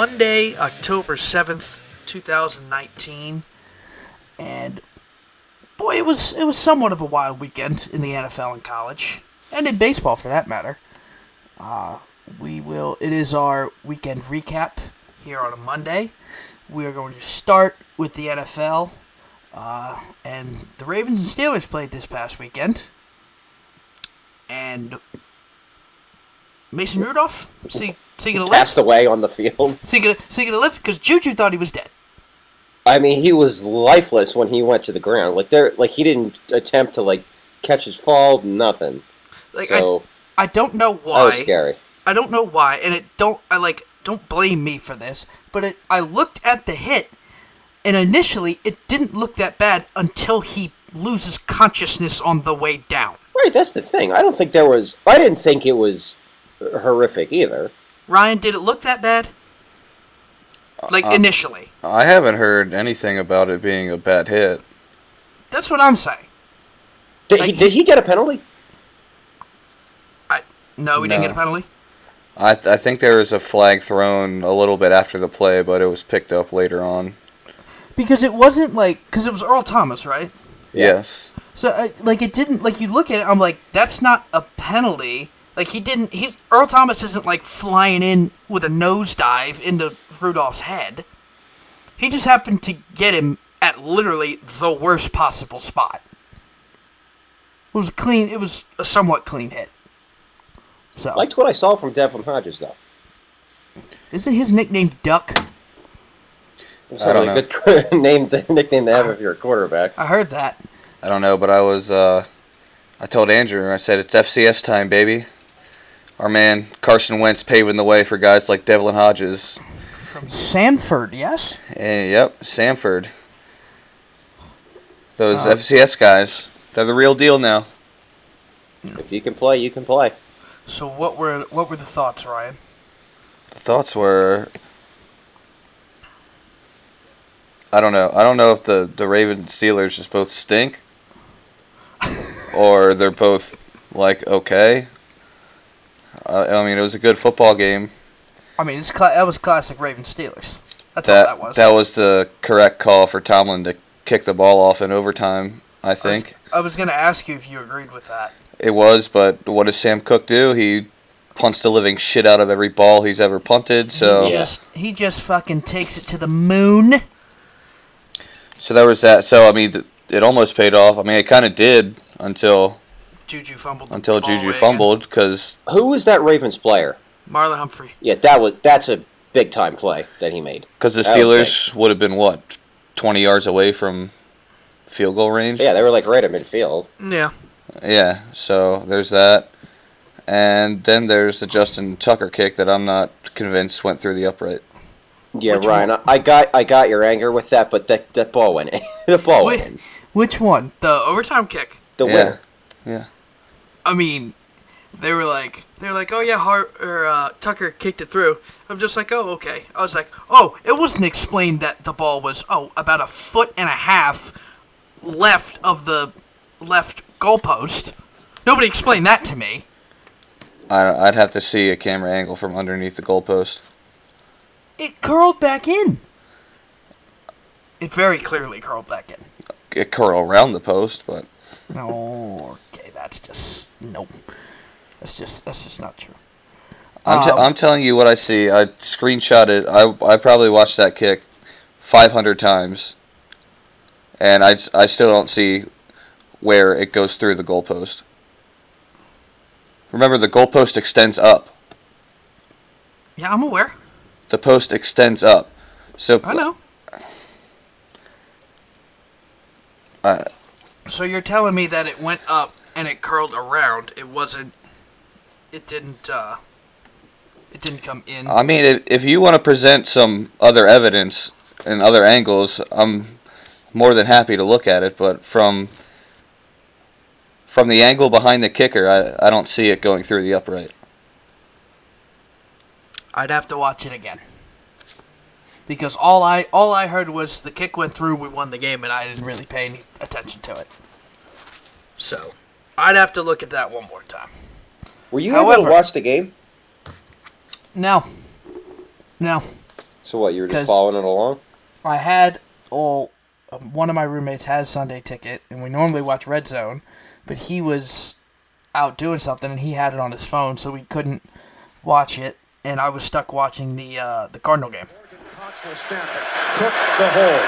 Monday, October 7th, 2019. And boy, it was it was somewhat of a wild weekend in the NFL and college, and in baseball for that matter. Uh, we will. It is our weekend recap here on a Monday. We are going to start with the NFL, uh, and the Ravens and Steelers played this past weekend, and Mason Rudolph, see, gonna live, Passed away on the field. gonna, see gonna live, because Juju thought he was dead. I mean, he was lifeless when he went to the ground. Like there, like he didn't attempt to like catch his fall, nothing. Like so I, I don't know that why. was scary. I don't know why, and it don't I like don't blame me for this, but it, I looked at the hit, and initially it didn't look that bad until he loses consciousness on the way down. Right, that's the thing. I don't think there was. I didn't think it was horrific either. Ryan, did it look that bad? Like Uh, initially, I haven't heard anything about it being a bad hit. that's what I'm saying. Did he? Did he get a penalty? I no, we didn't get a penalty. I, th- I think there was a flag thrown a little bit after the play, but it was picked up later on. Because it wasn't like because it was Earl Thomas, right? Yes. So uh, like it didn't like you look at it, I'm like that's not a penalty. Like he didn't. He Earl Thomas isn't like flying in with a nosedive into Rudolph's head. He just happened to get him at literally the worst possible spot. It was clean. It was a somewhat clean hit. So Liked what I saw from Devlin Hodges though. isn't his nickname Duck? It's I a don't really good name to, nickname to have if you're a quarterback. I heard that. I don't know, but I was, uh, I told Andrew, I said, it's FCS time, baby. Our man Carson Wentz paving the way for guys like Devlin Hodges. From Samford, yes. And, yep, Samford. Those Uh, FCS guys, they're the real deal now. If you can play, you can play. So what were what were the thoughts, Ryan? The thoughts were, I don't know. I don't know if the the Ravens Steelers just both stink, or they're both like okay. Uh, I mean, it was a good football game. I mean, it's cla- that was classic Raven Steelers. That's all that was. that was. the correct call for Tomlin to kick the ball off in overtime. I I was, think I was gonna ask you if you agreed with that. it was, but what does Sam Koch do? He punts the living shit out of every ball he's ever punted. So, He just he just fucking takes it to the moon. so there was that. So I mean, th- it almost paid off. I mean, it kind of did until Juju fumbled. the until ball Juju fumbled because Who was that Ravens player? Marlon Humphrey. Yeah, that was that's a big time play that he made. because the That was Steelers would have been what twenty yards away from field goal range. Yeah, they were like right at midfield. Yeah. Yeah, so there's that. And then there's the Justin Tucker kick that I'm not convinced went through the upright. Yeah, Which Ryan, I, I got I got your anger with that, but that that ball went in. the ball went Wait, in. which one? The overtime kick. The yeah. winner. Yeah. I mean, they were like, they were like, oh yeah, Hart or uh, Tucker kicked it through. I'm just like, oh okay. I was like, oh, it wasn't explained that the ball was oh about a foot and a half left of the left goalpost. Nobody explained that to me. I, I'd have to see a camera angle from underneath the goalpost. It curled back in. It very clearly curled back in. It curled around the post, but okay, that's just nope. That's just that's just not true. I'm, t- Um, I'm telling you what I see. I screenshotted. I I probably watched that kick 500 times, and I, I still don't see where it goes through the goalpost. Remember, the goalpost extends up. Yeah, I'm aware. The post extends up. So I know. Uh, So you're telling me that it went up and it curled around. It wasn't. It didn't. uh It didn't come in. I mean, if, if you want to present some other evidence and other angles, I'm more than happy to look at it. But from from the angle behind the kicker, I, I don't see it going through the upright. I'd have to watch it again. Because all I all I heard was the kick went through, we won the game, and I didn't really pay any attention to it. So, I'd have to look at that one more time. Were you able to watch the game? No. No. So what? You were 'Cause- just following it along? I had oh, um, one of my roommates has Sunday ticket, and we normally watch Red Zone, but he was out doing something, and he had it on his phone, so we couldn't watch it, and I was stuck watching the uh, the Cardinal game. Cox will snap it. Koch the hole.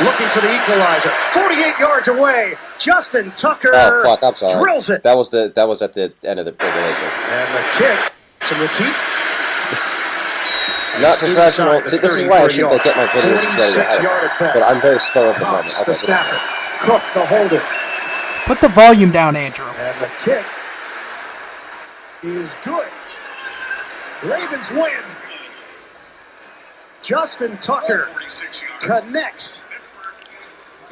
Looking for the equalizer. 48 yards away. Justin Tucker Oh fuck! I'm sorry. drills it. That was the that was at the end of the regulation. And the kick to McKeith. Not professional. See, this is why I should get my videos ready 46 ahead of yard attack. But I'm very spur of the moment. Cox Okay, the snapper. Koch the holder. Put the volume down, Andrew. And the kick is good. Ravens win. Justin Tucker connects.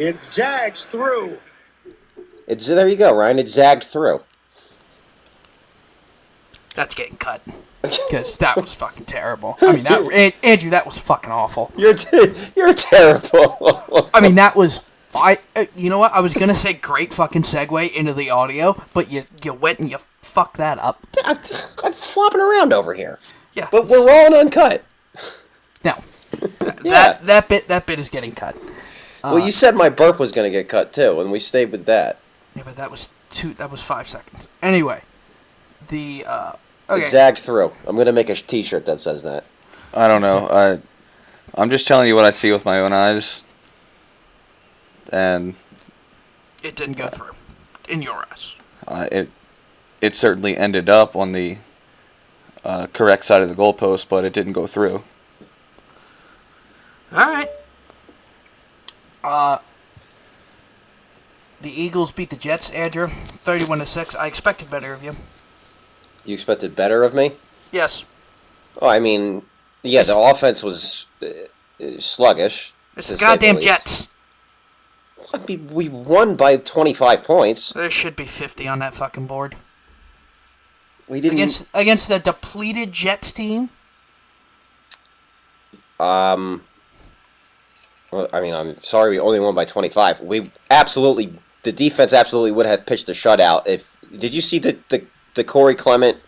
It zags through. It's there. You go, Ryan. It zagged through. That's getting cut. Because that was fucking terrible. I mean, that, Andrew, that was fucking awful. You're t- you're terrible. I mean, that was. I. uh, You know what? I was gonna say great fucking segue into the audio, but you you went and you fucked that up. I'm, I'm flopping around over here, Yeah. but we're raw and uncut. no. Th- Yeah. That that bit that bit is getting cut. Well, you said my burp was going to get cut too, and we stayed with that. Yeah, but that was two. That was five seconds. Anyway, the uh. Okay. It zagged through. I'm going to make a T-shirt that says that. I don't know. I, I'm just telling you what I see with my own eyes. And It didn't go through. In your eyes. uh, it, it certainly ended up on the uh, correct side of the goalpost, but it didn't go through. All right. Uh, the Eagles beat the Jets, Andrew, thirty-one to six. I expected better of you. You expected better of me? Yes, Oh, I mean, yeah, the offense was uh, sluggish. it's the goddamn least. Jets. I mean, we won by 25 points. There should be fifty on that fucking board We didn't. against against the depleted Jets team. Um. Well, I mean, I'm sorry we only won by 25. We absolutely, the defense absolutely would have pitched a shutout if. Did you see the the the Corey Clement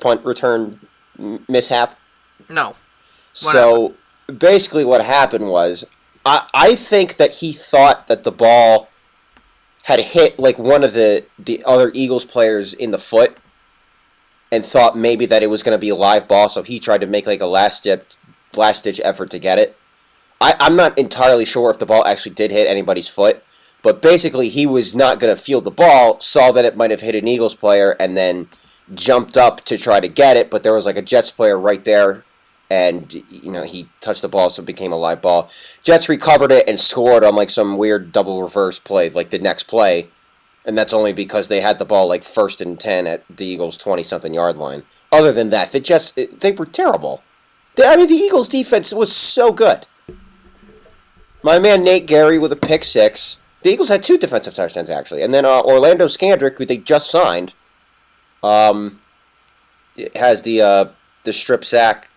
punt return m- mishap? No, What so basically, what happened was, I I think that he thought that the ball had hit like one of the the other Eagles players in the foot, and thought maybe that it was going to be a live ball, so he tried to make like a last ditch last ditch effort to get it. I, I'm not entirely sure if the ball actually did hit anybody's foot, but basically he was not going to field the ball, saw that it might have hit an Eagles player, and then jumped up to try to get it, but there was like a Jets player right there, and you know he touched the ball, so it became a live ball. Jets recovered it and scored on like some weird double reverse play, like the next play, and that's only because they had the ball like first and ten at the Eagles' twenty something yard line. Other than that, the Jets they were terrible. I mean, the Eagles' defense was so good. My man Nate Gerry with a pick six. The Eagles had two defensive touchdowns actually, and then uh, Orlando Scandrick, who they just signed, um, has the uh, the strip sack,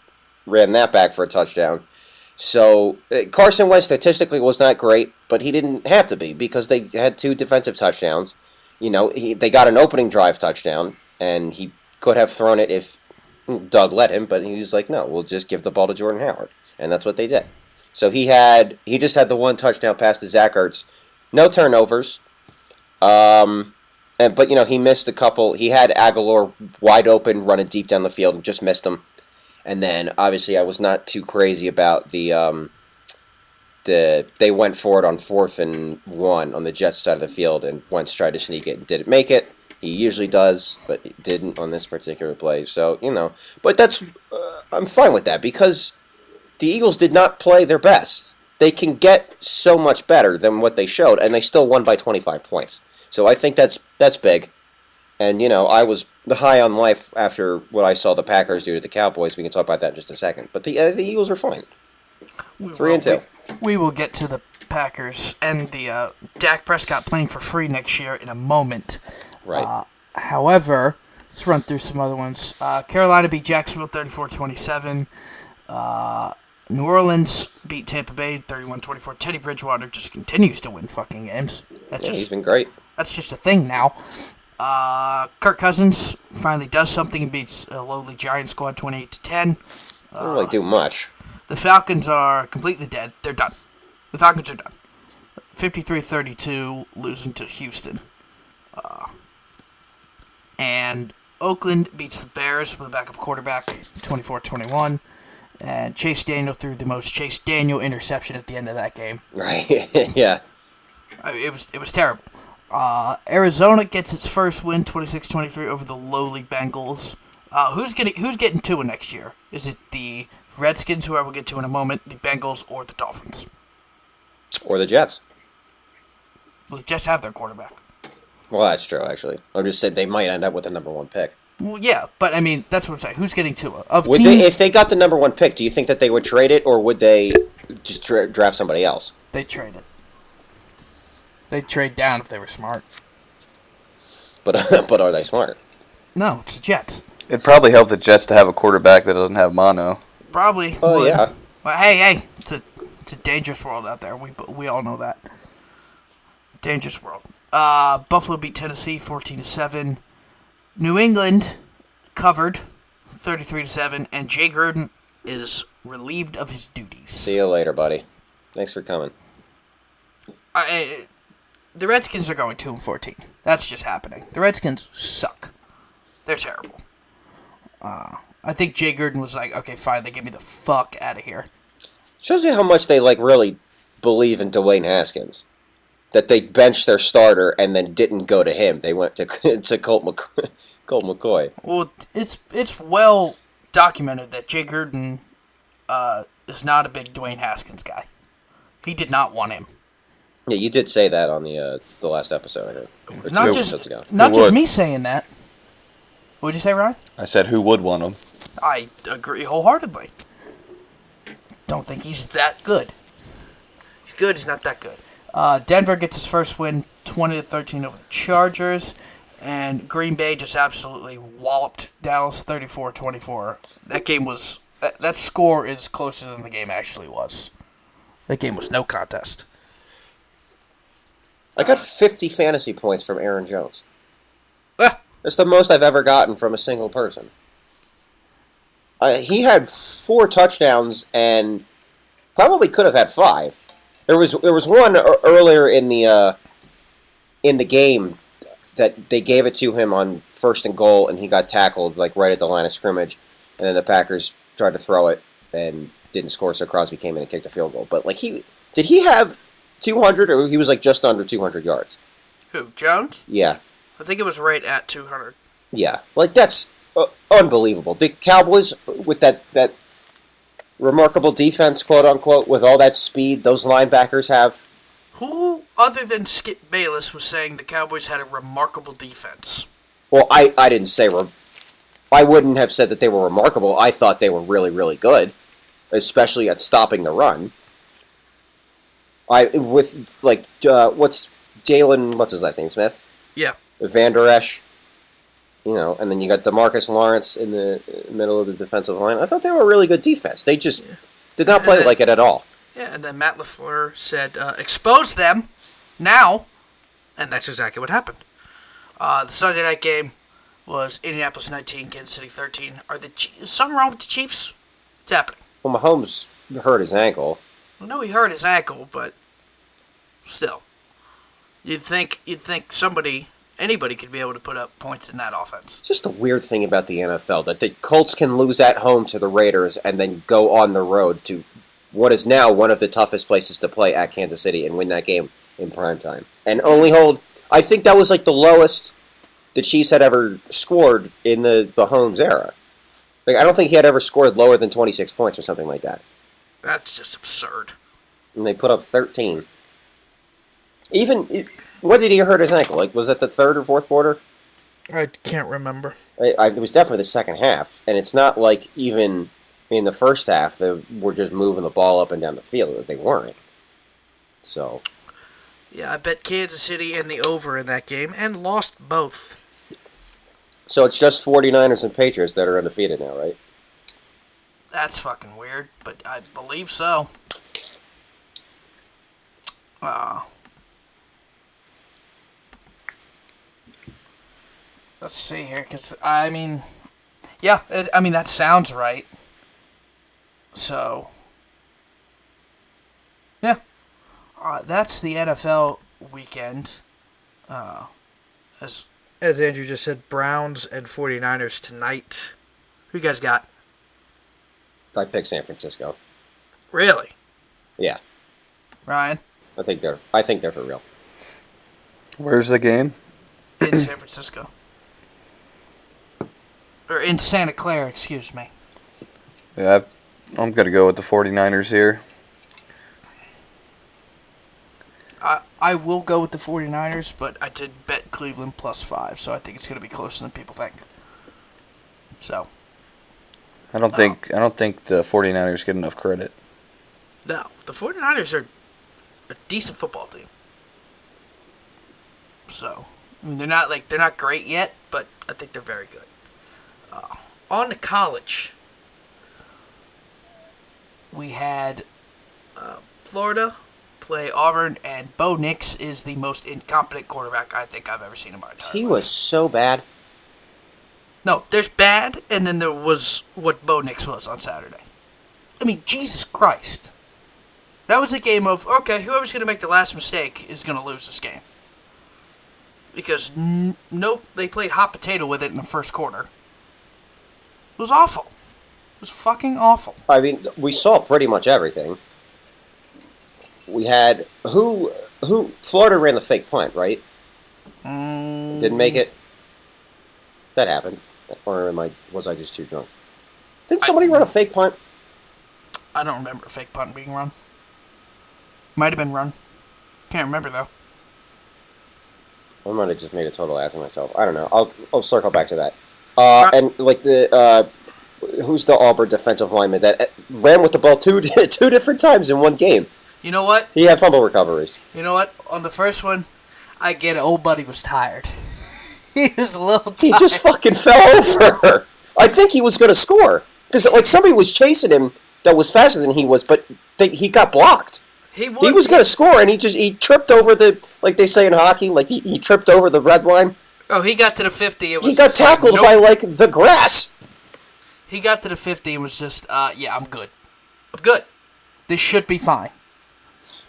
ran that back for a touchdown. So uh, Carson Wentz statistically was not great, but he didn't have to be because they had two defensive touchdowns. You know, he, they got an opening drive touchdown, and he could have thrown it if Doug let him, but he was like, "No, we'll just give the ball to Jordan Howard," and that's what they did. So he had he just had the one touchdown pass to Zach Ertz, no turnovers. Um, and but you know he missed a couple. He had Agholor wide open, running deep down the field, and just missed him. And then obviously I was not too crazy about the um, the they went for it on fourth and one on the Jets side of the field, and Wentz tried to sneak it and didn't make it. He usually does, but didn't on this particular play. So you know, but that's uh, I'm fine with that because the Eagles did not play their best. They can get so much better than what they showed, and they still won by 25 points. So I think that's that's big. And you know, I was the high on life after what I saw the Packers do to the Cowboys. We can talk about that in just a second. But the uh, the Eagles are fine. We Three will- and two. We, we will get to the Packers and the uh, Dak Prescott playing for free next year in a moment. Right. Uh, however, let's run through some other ones. Uh, Carolina beat Jacksonville 34-27. Uh, New Orleans beat Tampa Bay 31-24. Teddy Bridgewater just continues to win fucking games. That's yeah, he's just been great. that's just a thing now. Uh, Kirk Cousins finally does something and beats a lowly Giant squad 28 to 10. I don't really do much. the Falcons are completely dead. They're done. The Falcons are done. 53-32, losing to Houston. Uh, and Oakland beats the Bears with a backup quarterback, 24-21. And Chase Daniel threw the most Chase Daniel interception at the end of that game. Right. yeah. I mean, it was it was terrible. Uh, Arizona gets its first win, 26-23 over the lowly Bengals. Uh, who's getting who's getting Tua next year? Is it the Redskins, who I will get to in a moment, the Bengals, or the Dolphins? Or the Jets. Well, the Jets have their quarterback. Well, that's true, actually. I'm just saying they might end up with the number one pick. Well, yeah, but I mean that's what I'm saying. Who's getting Tua? Of Would teams, they, if they got the number one pick, do you think that they would trade it, or would they just dra- draft somebody else? they trade it. They'd trade down if they were smart. But but are they smart? No, it's the Jets. It'd probably help the Jets to have a quarterback that doesn't have mono. Probably. Oh would. yeah. Well, hey, hey, it's a it's a dangerous world out there. We we all know that. Dangerous world. Uh, Buffalo beat Tennessee fourteen to seven. New England covered thirty three to seven, and Jay Gruden is relieved of his duties. See you later, buddy. Thanks for coming. I, the Redskins are going two and fourteen. That's just happening. The Redskins suck. They're terrible. Uh, I think Jay Gruden was like, okay, fine, they get me the fuck out of here. Shows you how much they like really believe in Dwayne Haskins. That they benched their starter and then didn't go to him. They went to to Colt, McC- Colt McCoy. Well, it's it's well documented that Jay Gruden uh, is not a big Dwayne Haskins guy. He did not want him. Yeah, you did say that on the uh, the last episode, I think. Or Not just ago. not Who just would? me saying that. What'd you say, Ryan? I said, who would want him? I agree wholeheartedly. Don't think he's that good. He's good. He's not that good. Uh, Denver gets his first win, twenty to thirteen over the Chargers, and Green Bay just absolutely walloped Dallas 34-24. That game was that, that score is closer than the game actually was. That game was no contest. I got 50 fantasy points from Aaron Jones. Ah, That's the most I've ever gotten from a single person. Uh, he had four touchdowns and probably could have had five. There was there was one earlier in the uh, in the game that they gave it to him on first and goal, and he got tackled like right at the line of scrimmage, and then the Packers tried to throw it and didn't score, so Crosby came in and kicked a field goal. But like he did he have 200 or he was like just under 200 yards? who Jones? Yeah. I think it was right at two hundred. Yeah, like that's uh, unbelievable. The Cowboys with that that remarkable defense, quote unquote, with all that speed those linebackers have. Who other than Skip Bayless was saying the Cowboys had a remarkable defense? Well, I I didn't say re- I wouldn't have said that they were remarkable. I thought they were really really good, especially at stopping the run. I with like uh, what's Jaylon? What's his last name? Smith. Yeah. Vander Esch, you know, and then you got Demarcus Lawrence in the middle of the defensive line. I thought they were a really good defense. They just did not play then- like it at all. Yeah, and then Matt LaFleur said, uh, expose them now. And that's exactly what happened. Uh, the Sunday night game was Indianapolis 19, Kansas City 13. Are the Chiefs, something wrong with the Chiefs? What's happening? Well, Mahomes hurt his ankle. I know he hurt his ankle, but still. You'd think you'd think somebody anybody could be able to put up points in that offense. It's just a weird thing about the NFL that the Colts can lose at home to the Raiders and then go on the road to what is now one of the toughest places to play at Kansas City and win that game in prime time. And only hold I think that was like the lowest the Chiefs had ever scored in the Mahomes era. Like I don't think he had ever scored lower than 26 points or something like that. That's just absurd. And they put up 13. Even what did he hurt his ankle? Like was that the third or fourth quarter? I can't remember. I, I, it was definitely the second half, and it's not like even in the first half they were just moving the ball up and down the field. They weren't. So Yeah, I bet Kansas City and the over in that game and lost both. so it's just 49ers and Patriots that are undefeated now, right? That's fucking weird, but I believe so. Uh, let's see here, because, I mean, yeah, it, I mean, that sounds right. So, Yeah. Uh, that's the NFL weekend. Uh, as as Andrew just said, Browns and 49ers tonight. Who you guys got? I picked San Francisco. Really? Yeah, Ryan? I think they're. I think they're for real. Where's the game? In San Francisco. Or in Santa Clara, excuse me. Yeah, I'm going to go with the 49ers here. I, I will go with the 49ers, but I did bet Cleveland plus five, so I think it's going to be closer than people think. So, I don't uh, think I don't think the 49ers get enough credit. no, the 49ers are a decent football team. So, I mean, they're not like they're not great yet, but I think they're very good. Uh, on to college, we had uh, Florida play Auburn, and Bo Nix is the most incompetent quarterback I think I've ever seen in my entire He life. was so bad. No, there's bad, and then there was what Bo Nix was on Saturday. I mean, Jesus Christ. That was a game of, okay, whoever's going to make the last mistake is going to lose this game. Because, n- nope, they played hot potato with it in the first quarter. It was awful. It was fucking awful. I mean, we saw pretty much everything. We had who who Florida ran the fake punt, right? Mm, Didn't make it. That happened, or am I? Was I just too drunk? Did somebody run a fake punt? I don't remember a fake punt being run. Might have been run. Can't remember, though. I might have just made a total ass of myself. I don't know. I'll I'll circle back to that. Uh, and like the uh, who's the Auburn defensive lineman that uh, ran with the ball two two different times in one game? You know what? He had fumble recoveries. You know what? On the first one, I get it. Old buddy was tired. he was a little tired. He just fucking fell over. I think he was going to score because like somebody was chasing him that was faster than he was, but they, he got blocked. He, would, He was going to score, and he just he tripped over the like they say in hockey, like he, he tripped over the red line. Oh, he got to the fifty. It was He got just like, tackled nope. by like the grass. He got to the fifty and was just, uh, yeah, I'm good. I'm good. This should be fine.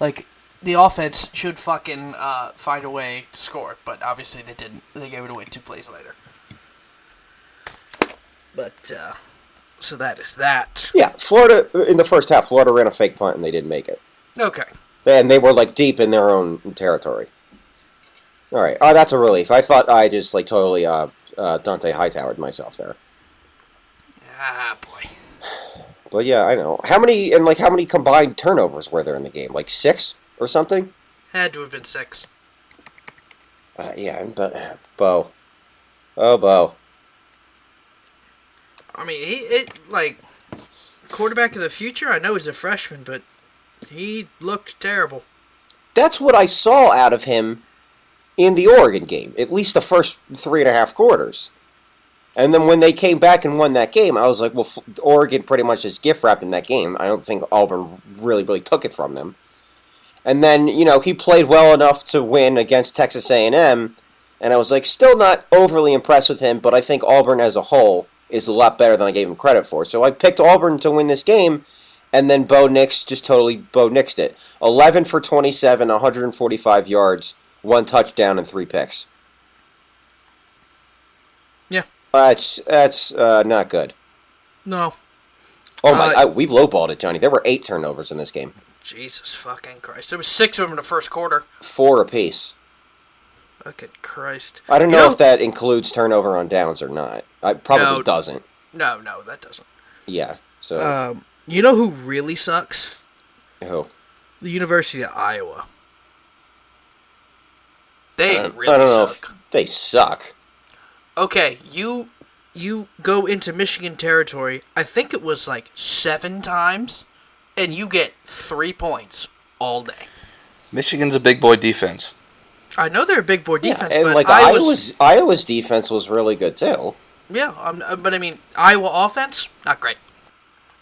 Like the offense should fucking uh, find a way to score, but obviously they didn't. They gave it away two plays later. But uh, so that is that. Yeah, Florida in the first half, Florida ran a fake punt and they didn't make it. Okay. And they were like deep in their own territory. All right. Oh, that's a relief. I thought I just like totally uh, uh, Dante Hightowered myself there. Ah, boy. But yeah, I know. How many and like how many combined turnovers were there in the game? Like six or something? Had to have been six. Uh, yeah, and but Bo. Oh, Bo. I mean, he it like quarterback of the future. I know he's a freshman, but he looked terrible. That's what I saw out of him in the Oregon game. At least the first three and a half quarters. And then when they came back and won that game, I was like, well, Oregon pretty much just gift wrapped in that game. I don't think Auburn really, really took it from them. And then, you know, he played well enough to win against Texas A&M, and I was like, still not overly impressed with him, but I think Auburn as a whole is a lot better than I gave him credit for. So I picked Auburn to win this game, and then Bo Nix just totally Bo Nixed it. 11 for 27, 145 yards, one touchdown, and three picks. Yeah. That's that's uh, not good. No. Oh my! Uh, I, we lowballed it, Johnny. There were eight turnovers in this game, Jesus fucking Christ. There was six of them in the first quarter. four apiece. Fucking Christ. I don't You know, if that includes turnover on downs or not. I probably No. doesn't. No, no, that doesn't. Yeah. So Um, you know who really sucks? who? The University of Iowa. They I, really I don't know suck. if they suck. Okay, you you go into Michigan territory. I think it was like seven times, and you get three points all day. Michigan's a big boy defense. I know they're a big boy Yeah, defense, and but like Iowa's, Iowa's Iowa's defense was really good too. yeah, um, uh, but I mean Iowa offense not great.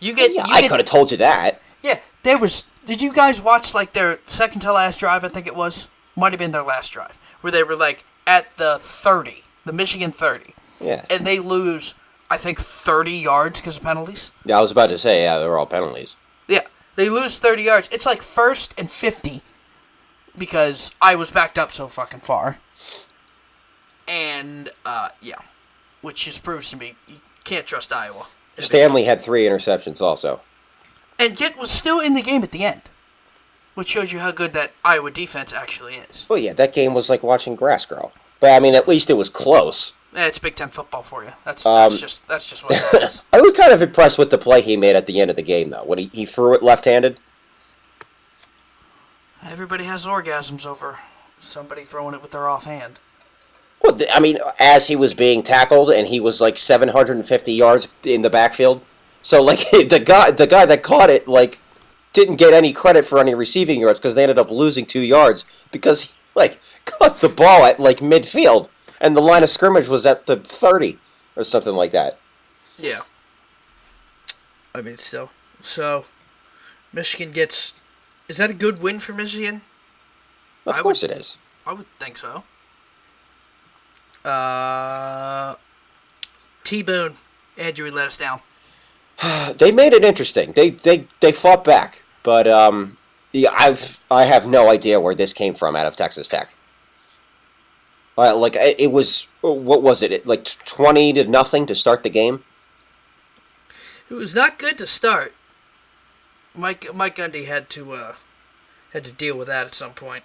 You get Yeah, you I could have told you that. Yeah, there was. Did you guys watch like their second to last drive? I think it was. Might have been their last drive, where they were like at the thirty, the Michigan thirty, Yeah. and they lose. I think thirty yards because of penalties. Yeah, I was about to say, yeah, they were all penalties. Yeah, They lose 30 yards. It's like first and 50 because I was backed up so fucking far. And, uh, yeah. Which just proves to me you can't trust Iowa. Stanley had three interceptions also. And yet was still in the game at the end. Which shows you how good that Iowa defense actually is. Well, yeah, that game was like watching grass grow. But I mean, at least it was close. Eh, it's Big Ten football for you. That's, that's Um, just that's just what it is. I was kind of impressed with the play he made at the end of the game, though. When he, he threw it left-handed. Everybody has orgasms over somebody throwing it with their offhand. Well, I mean, as he was being tackled, and he was like 750 yards in the backfield. So, like, the guy, the guy that caught it, like, didn't get any credit for any receiving yards because they ended up losing two yards because he, like, caught the ball at like midfield, and the line of scrimmage was at the 30 or something like that. Yeah. I mean, still. So, Michigan gets. Is that a good win for Michigan? Of I course, would- it is. I would think so. Uh, T Boone, Andrew let us down. They made it interesting. They they they fought back, but um, yeah, I've I have no idea where this came from out of Texas Tech. Uh, like it was, what was it? it? Like twenty to nothing to start the game. It was not good to start. Mike Mike Gundy had to uh, had to deal with that at some point.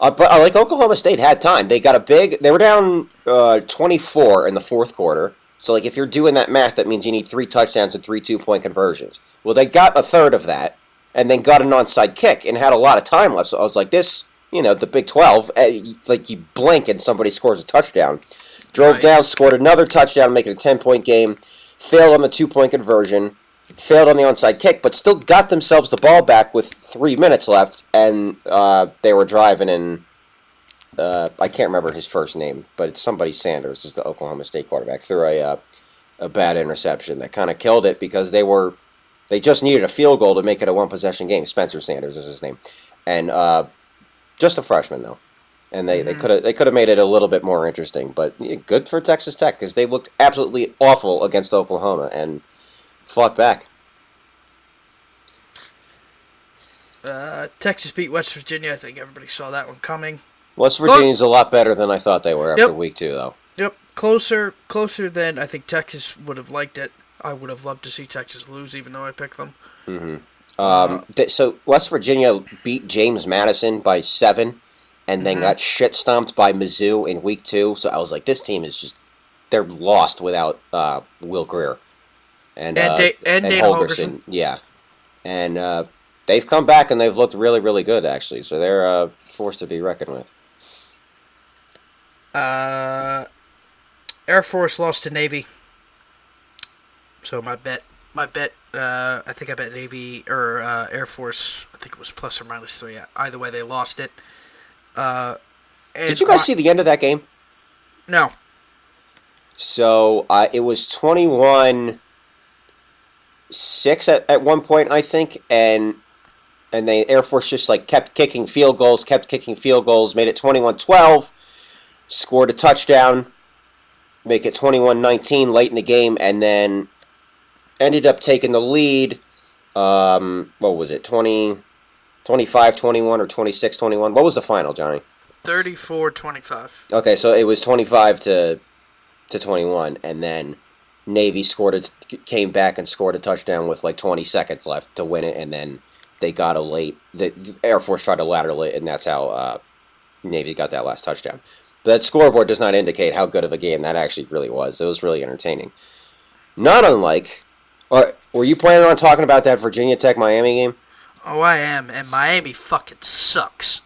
Uh, but uh, like Oklahoma State had time. They got a big. They were down uh, twenty four in the fourth quarter. So like if you're doing that math, that means you need three touchdowns and three two point conversions. Well, they got a third of that, and then got an onside kick and had a lot of time left. So I was like, this, you know, the Big Twelve, uh, y- like you blink and somebody scores a touchdown. Drove Right. down, scored another touchdown, making a ten point game. Failed on the two point conversion. Failed on the onside kick, but still got themselves the ball back with three minutes left, and uh, they were driving in uh, I can't remember his first name, but it's somebody Sanders is the Oklahoma State quarterback threw a uh, a bad interception that kind of killed it because they were they just needed a field goal to make it a one possession game. Spencer Sanders is his name, and uh, just a freshman though, and they they could have they could have made it a little bit more interesting. But yeah, good for Texas Tech because they looked absolutely awful against Oklahoma and fought back. Uh, Texas beat West Virginia. I think everybody saw that one coming. West Virginia's a lot better than I thought they were after Yep. week two though. Yep, closer, closer than I think Texas would have liked it. I would have loved to see Texas lose, even though I picked them. Um, th- so West Virginia beat James Madison by seven, and then got shit stomped by Mizzou in week two. So I was like, this team is just they're lost without uh, Will Grier and And uh, Da- and Dana Holgorsen. Yeah, and uh, they've come back and they've looked really, really good actually. So they're uh, force to be reckoned with. Uh, Air Force lost to Navy. So my bet, my bet, uh, I think I bet Navy or uh, Air Force. I think it was plus or minus three. Either way, they lost it. Uh, Did you guys see the end of that game? No. So uh, it was 21 6 at, at one point, I think, and and the Air Force just like kept kicking field goals, kept kicking field goals, made it 21-12, scored a touchdown, make it 21-19 late in the game, and then ended up taking the lead. Um, what was it? 20, 25-21 or 26-21? What was the final, Johnny? 34-25. Okay, so it was 25 to to 21 and then Navy scored a, came back and scored a touchdown with like 20 seconds left to win it and then they got a late the, the Air Force tried to lateral it and that's how uh, Navy got that last touchdown. But that scoreboard does not indicate how good of a game that actually really was. It was really entertaining. Not unlike were you planning on talking about that Virginia Tech Miami game? Oh, I am, and Miami fucking sucks.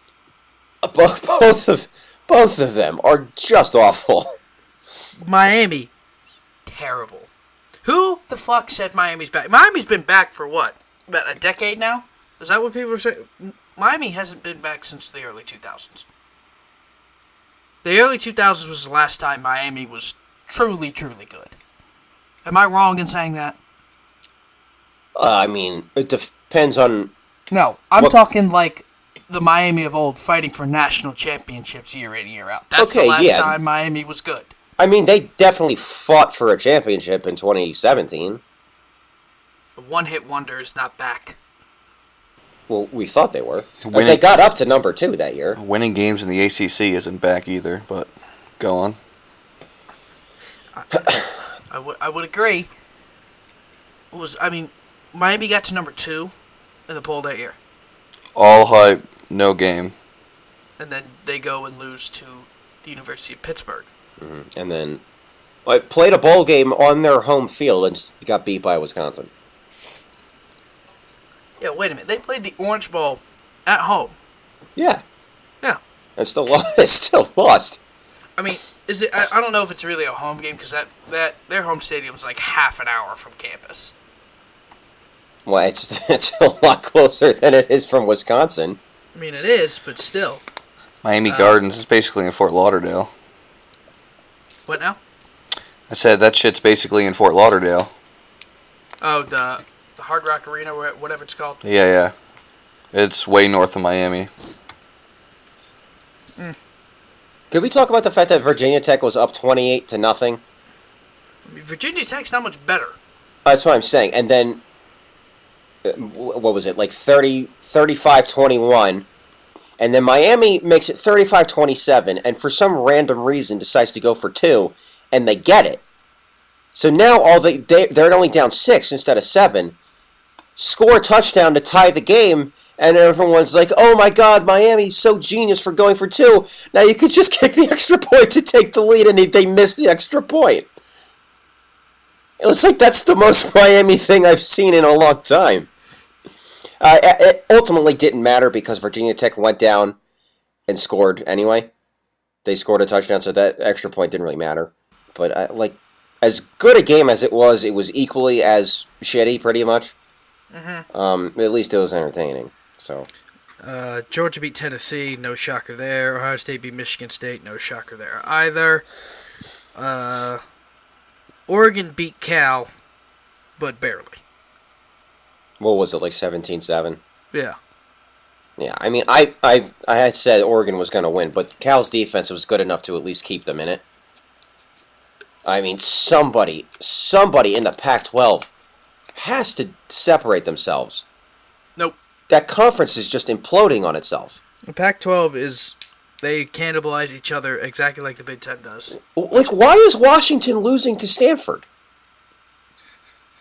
Uh, both, both of both of them are just awful. Miami, terrible. Who the fuck said Miami's back? Miami's been back for what? About a decade now? Is that what people are saying? Miami hasn't been back since the early 2000s. The early 2000s was the last time Miami was truly, truly good. Am I wrong in saying that? Uh, I mean, it depends on No, I'm What- talking like the Miami of old fighting for national championships year in, year out. That's Okay, the last yeah. time Miami was good. I mean, they definitely fought for a championship in 2017. The one hit wonder is not back. Well, we thought they were. But Winning- they got up to number two that year. Winning games in the ACC isn't back either, but go on. I would I would agree. It was I mean, Miami got to number two in the poll that year, All hype, no game. and then they go and lose to the University of Pittsburgh. Mm-hmm. And then like, played a bowl game on their home field and got beat by Wisconsin. Yeah, wait a minute. They played the Orange Bowl at home. Yeah. Yeah. And still lost. still lost. I mean, is it? I, I don't know if it's really a home game because that that their home stadium's like half an hour from campus. Well, it's, it's a lot closer than it is from Wisconsin. I mean, it is, but still. Miami Uh, Gardens is basically in Fort Lauderdale. What now? I said that shit's basically in Fort Lauderdale. Oh, the the Hard Rock Arena, whatever it's called. Yeah, yeah. It's way north of Miami. Could we talk about the fact that Virginia Tech was up 28 to nothing? Virginia Tech's not much better. That's what I'm saying. And then, wh- what was it, like 30, 35 21. And then Miami makes it 35 27, and for some random reason decides to go for two, and they get it. So now all they, they they're only down six instead of seven. Score a touchdown to tie the game, and everyone's like, "Oh my God, Miami's so genius for going for two. Now you could just kick the extra point to take the lead, and they, missed the extra point." It was like that's the most Miami thing I've seen in a long time. Uh, it ultimately didn't matter because Virginia Tech went down and scored anyway. They scored a touchdown, so that extra point didn't really matter. But uh, like, as good a game as it was, it was equally as shitty, pretty much. Um, at least it was entertaining. So Uh, Georgia beat Tennessee, no shocker there. Ohio State beat Michigan State, no shocker there either. Uh, Oregon beat Cal, but barely. What was it like 17-7? Yeah. Yeah, I mean, I I I had said Oregon was going to win, but Cal's defense was good enough to at least keep them in it. I mean, somebody somebody in the Pac-12 has to separate themselves. Nope. That conference is just imploding on itself. The Pac-12 is they cannibalize each other exactly like the Big Ten does. Like, why is Washington losing to Stanford?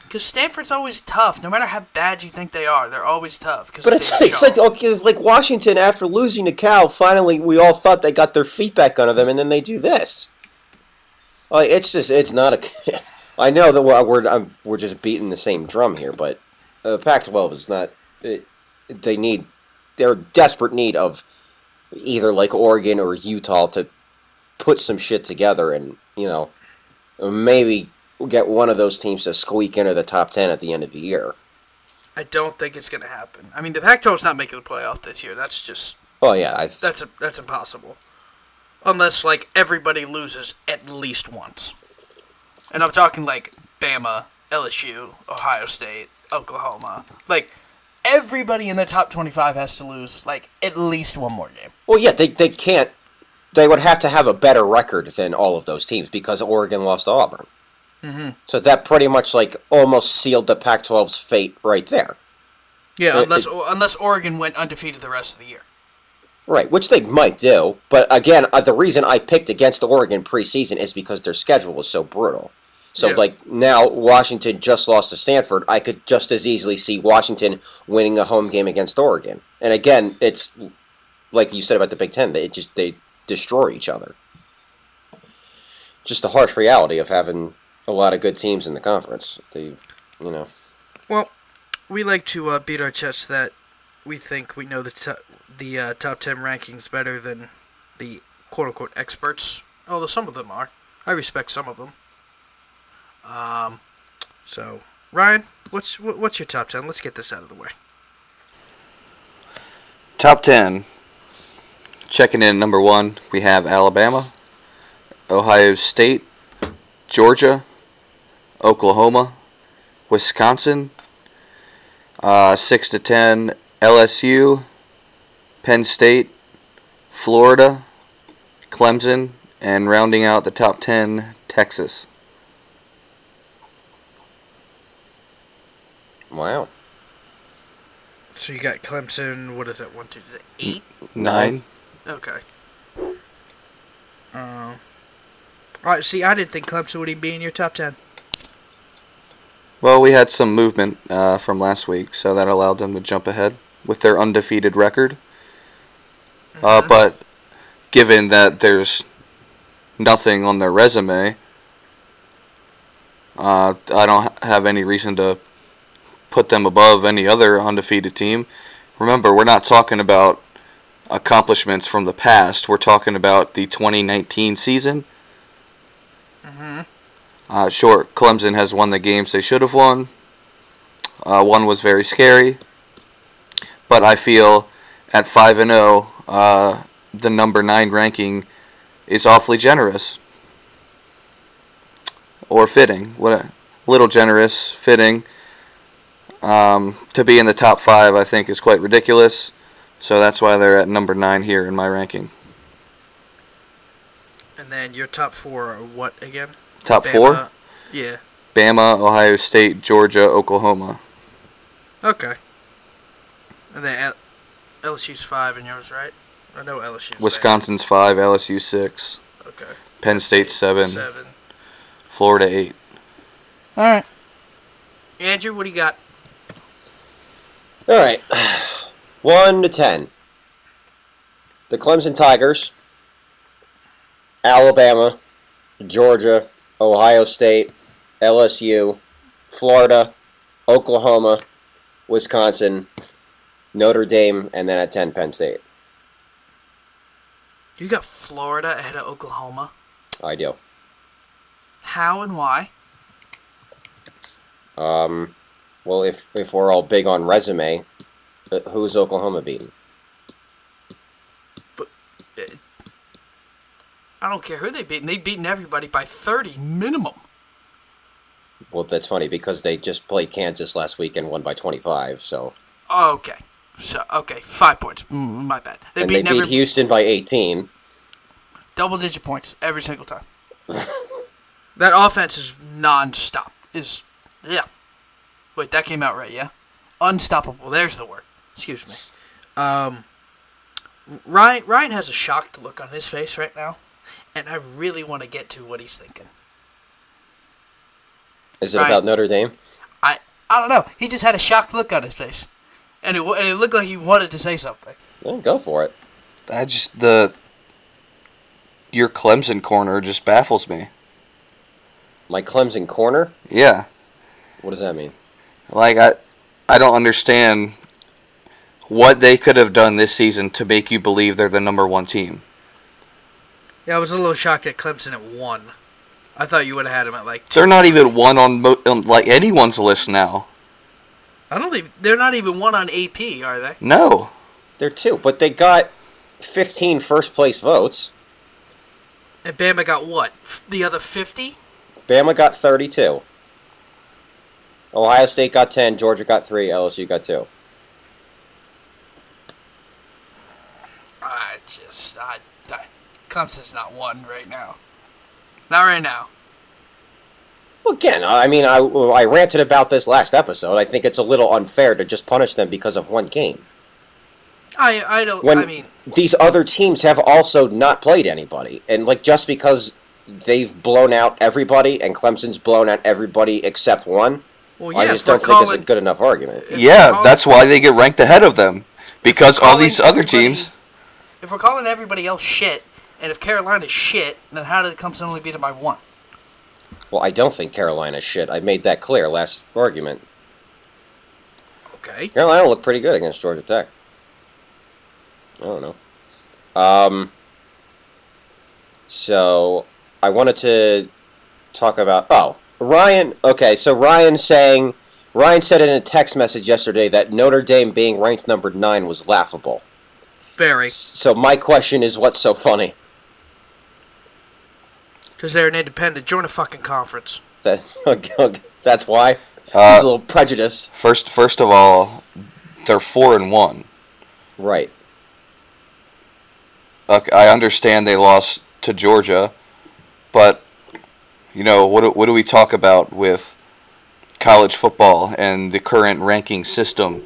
Because Stanford's always tough, no matter how bad you think they are. They're always tough. 'cause But it's it's like okay, like Washington after losing to Cal, finally we all thought they got their feet back under them, and then they do this. Like it's just it's not a. I know that we're we're, I'm, we're just beating the same drum here, but uh, Pac-12 is not. It, they need they're desperate need of either like Oregon or Utah to put some shit together, and you know maybe get one of those teams to squeak into the top ten at the end of the year. I don't think it's going to happen. I mean, the Pac-12's not making the playoff this year. That's just Oh yeah, I, that's a, that's impossible. Unless like everybody loses at least once. And I'm talking like Bama, LSU, Ohio State, Oklahoma. Like everybody in the top 25 has to lose like at least one more game. Well, yeah, they, they can't. They would have to have a better record than all of those teams because Oregon lost to Auburn. Mm-hmm. So that pretty much like almost sealed the Pac-12's fate right there. Yeah, It- unless it- unless Oregon went undefeated the rest of the year. Right, which they might do. But again, uh, the reason I picked against Oregon preseason is because their schedule was so brutal. So, Yeah. like, now Washington just lost to Stanford. I could just as easily see Washington winning a home game against Oregon. And again, it's like you said about the Big Ten, they just they destroy each other. Just the harsh reality of having a lot of good teams in the conference. They, you know. Well, we like to uh, beat our chests that we think we know the to- the uh, top ten rankings better than the quote unquote experts. Although some of them are, I respect some of them. Um, so Ryan, what's what's your top ten? Let's get this out of the way. Top 10. Checking in at number one, we have Alabama, Ohio State, Georgia, Oklahoma, Wisconsin. Uh, 6 to 10, LSU, Penn State, Florida, Clemson, and rounding out the top 10, Texas. Wow. So you got Clemson. What is it? One, two, three, eight. Nine. Okay. Um. all right. See, I didn't think Clemson would even be in your top ten. Well, we had some movement uh, from last week, so that allowed them to jump ahead with their undefeated record. Uh, but given that there's nothing on their resume, uh, I don't have any reason to put them above any other undefeated team. Remember, we're not talking about accomplishments from the past. We're talking about the 2019 season. Uh, sure, Clemson has won the games they should have won. Uh, one was very scary, but I feel at five and zero, uh, the number nine ranking is awfully generous or fitting. What a little generous, fitting. Um, to be in the top five, I think, is quite ridiculous. So that's why they're at number nine here in my ranking. And then your top four are what again? Top Bama- four: Yeah. Bama, Ohio State, Georgia, Oklahoma. Okay. And then L- LSU's five and yours, right? I know LSU's there. Wisconsin's five, LSU six, Okay. Penn State seven, Seven. Florida eight. All right. Andrew, what do you got? All right, one to ten. The Clemson Tigers, Alabama, Georgia, Ohio State, LSU, Florida, Oklahoma, Wisconsin, Notre Dame, and then at ten Penn State. You got Florida ahead of Oklahoma. I do. How and why? Um, well, if if we're all big on resume, uh, who's Oklahoma beating? I don't care who they beat. They've beaten everybody by 30 minimum. Well, that's funny because they just played Kansas last week and won by 25. So Okay. So, okay, five points. Mm, my bad. They and they beat beat every Houston by 18. double digit points every single time. that offense is non-stop. Is yeah. Wait, that came out right, yeah? Unstoppable. There's the word. Excuse me. Um Ryan Ryan has a shocked look on his face right now, and I really want to get to what he's thinking. Is it Right. about Notre Dame? I I don't know. He just had a shocked look on his face, and it and it looked like he wanted to say something. Well, go for it. I just the your Clemson corner just baffles me. My Clemson corner. Yeah, What does that mean? like I I don't understand what they could have done this season to make you believe they're the number one team. Yeah, I was a little shocked at Clemson at one. I thought you would have had him at like two. They're not even one on, mo- on like anyone's list now. I don't think they're not even one on AP, are they? No, They're two, but they got 15 first place votes. And Bama got what? F- The other fifty? Bama got 32. Ohio State got 10. Georgia got 3. LSU got 2. I just, I, I, Clemson's not one right now. Not right now. Well, again, I mean, I, I ranted about this last episode. I think it's a little unfair to just punish them because of one game. I, I don't. When I mean, these other teams have also not played anybody, and like just because they've blown out everybody and Clemson's blown out everybody except one, well, yeah. I just don't think it's a good enough argument. yeah, calling- that's why they get ranked ahead of them because all these other teams. If we're calling everybody else shit, and if Carolina's shit, then how did Clemson only beat them by one? Well, I don't think Carolina's shit. I made that clear last argument. Okay. Carolina looked pretty good against Georgia Tech. I don't know. Um, so I wanted to talk about oh Ryan. Okay, so Ryan saying Ryan said in a text message yesterday that Notre Dame being ranked number nine was laughable. Very. So my question is, what's so funny? Because they're an independent. Join a fucking conference. That that's why. Uh, Seems a little prejudice, First, first of all, they're four and one. right? Okay, I understand they lost to Georgia, but you know what? do- What do we talk about with college football and the current ranking system?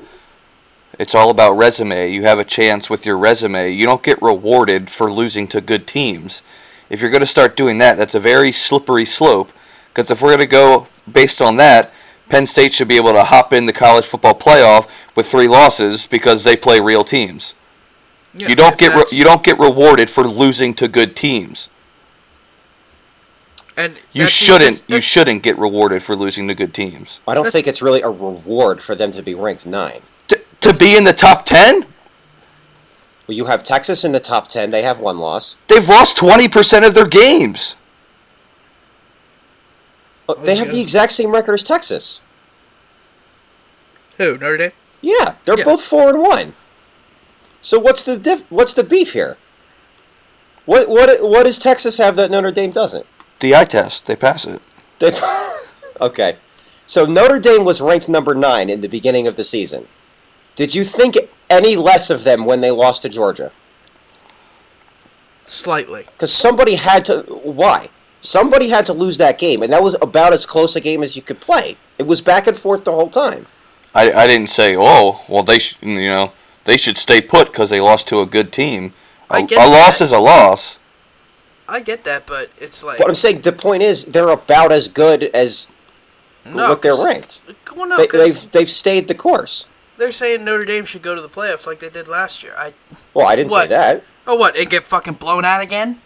It's all about resume. You have a chance with your resume. You don't get rewarded for losing to good teams. If you're going to start doing that, that's a very slippery slope. Because if we're going to go based on that, Penn State should be able to hop in the college football playoff with three losses because they play real teams. Yeah, you don't get re- you don't get rewarded for losing to good teams. and You shouldn't it's- you shouldn't get rewarded for losing to good teams. I don't That's- think it's really a reward for them to be ranked nine. T- to be in the top 10? Well, you have Texas in the top ten. They have one loss. They've lost 20% of their games. But they have the exact same record as Texas. who Notre Dame. Yeah, they're Yeah. both four and one. So what's the diff- what's the beef here? What what what does Texas have that Notre Dame doesn't? The eye test, they pass it. They, okay, so Notre Dame was ranked number nine in the beginning of the season. Did you think any less of them when they lost to Georgia? Slightly. Because somebody had to. Why? Somebody had to lose that game, and that was about as close a game as you could play. It was back and forth the whole time. I, I didn't say, oh, well, they sh- you know they should stay put because they lost to a good team. A, I get a loss is a loss. I get that, but it's like But I'm saying the point is they're about as good as no, what they're 'cause- ranked. Well, no, They, 'cause they've they've stayed the course. They're saying Notre Dame should go to the playoffs like they did last year. I Well, I didn't say that. oh what and get fucking blown out again?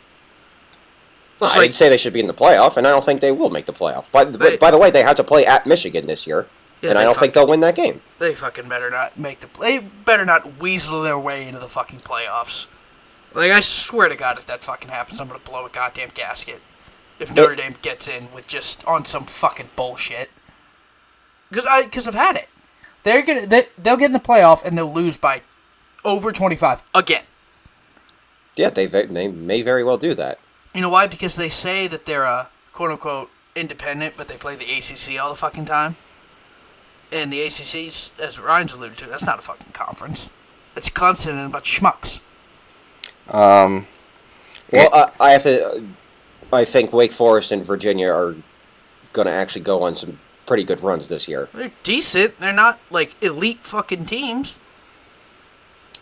It's I like- didn't say they should be in the playoff, and I don't think they will make the playoff. By, But- by the way, they have to play at Michigan this year, Yeah, and I don't think they'll win that game. They fucking better not make the they better not weasel their way into the fucking playoffs. Like I swear to God, if that fucking happens, I'm gonna blow a goddamn gasket. If Notre Dame gets in with just on some fucking bullshit, because I because I've had it. They're gonna they, they'll get in the playoff and they'll lose by over 25 again. Yeah, they they may very well do that. You know why? Because they say that they're a quote unquote independent, but they play the ACC all the fucking time. And the ACC's, as Ryan's alluded to, that's not a fucking conference. It's Clemson and a bunch of schmucks. Um, Well, I, I have to. I think Wake Forest and Virginia are going to actually go on some pretty good runs this year. They're decent. They're not like elite fucking teams.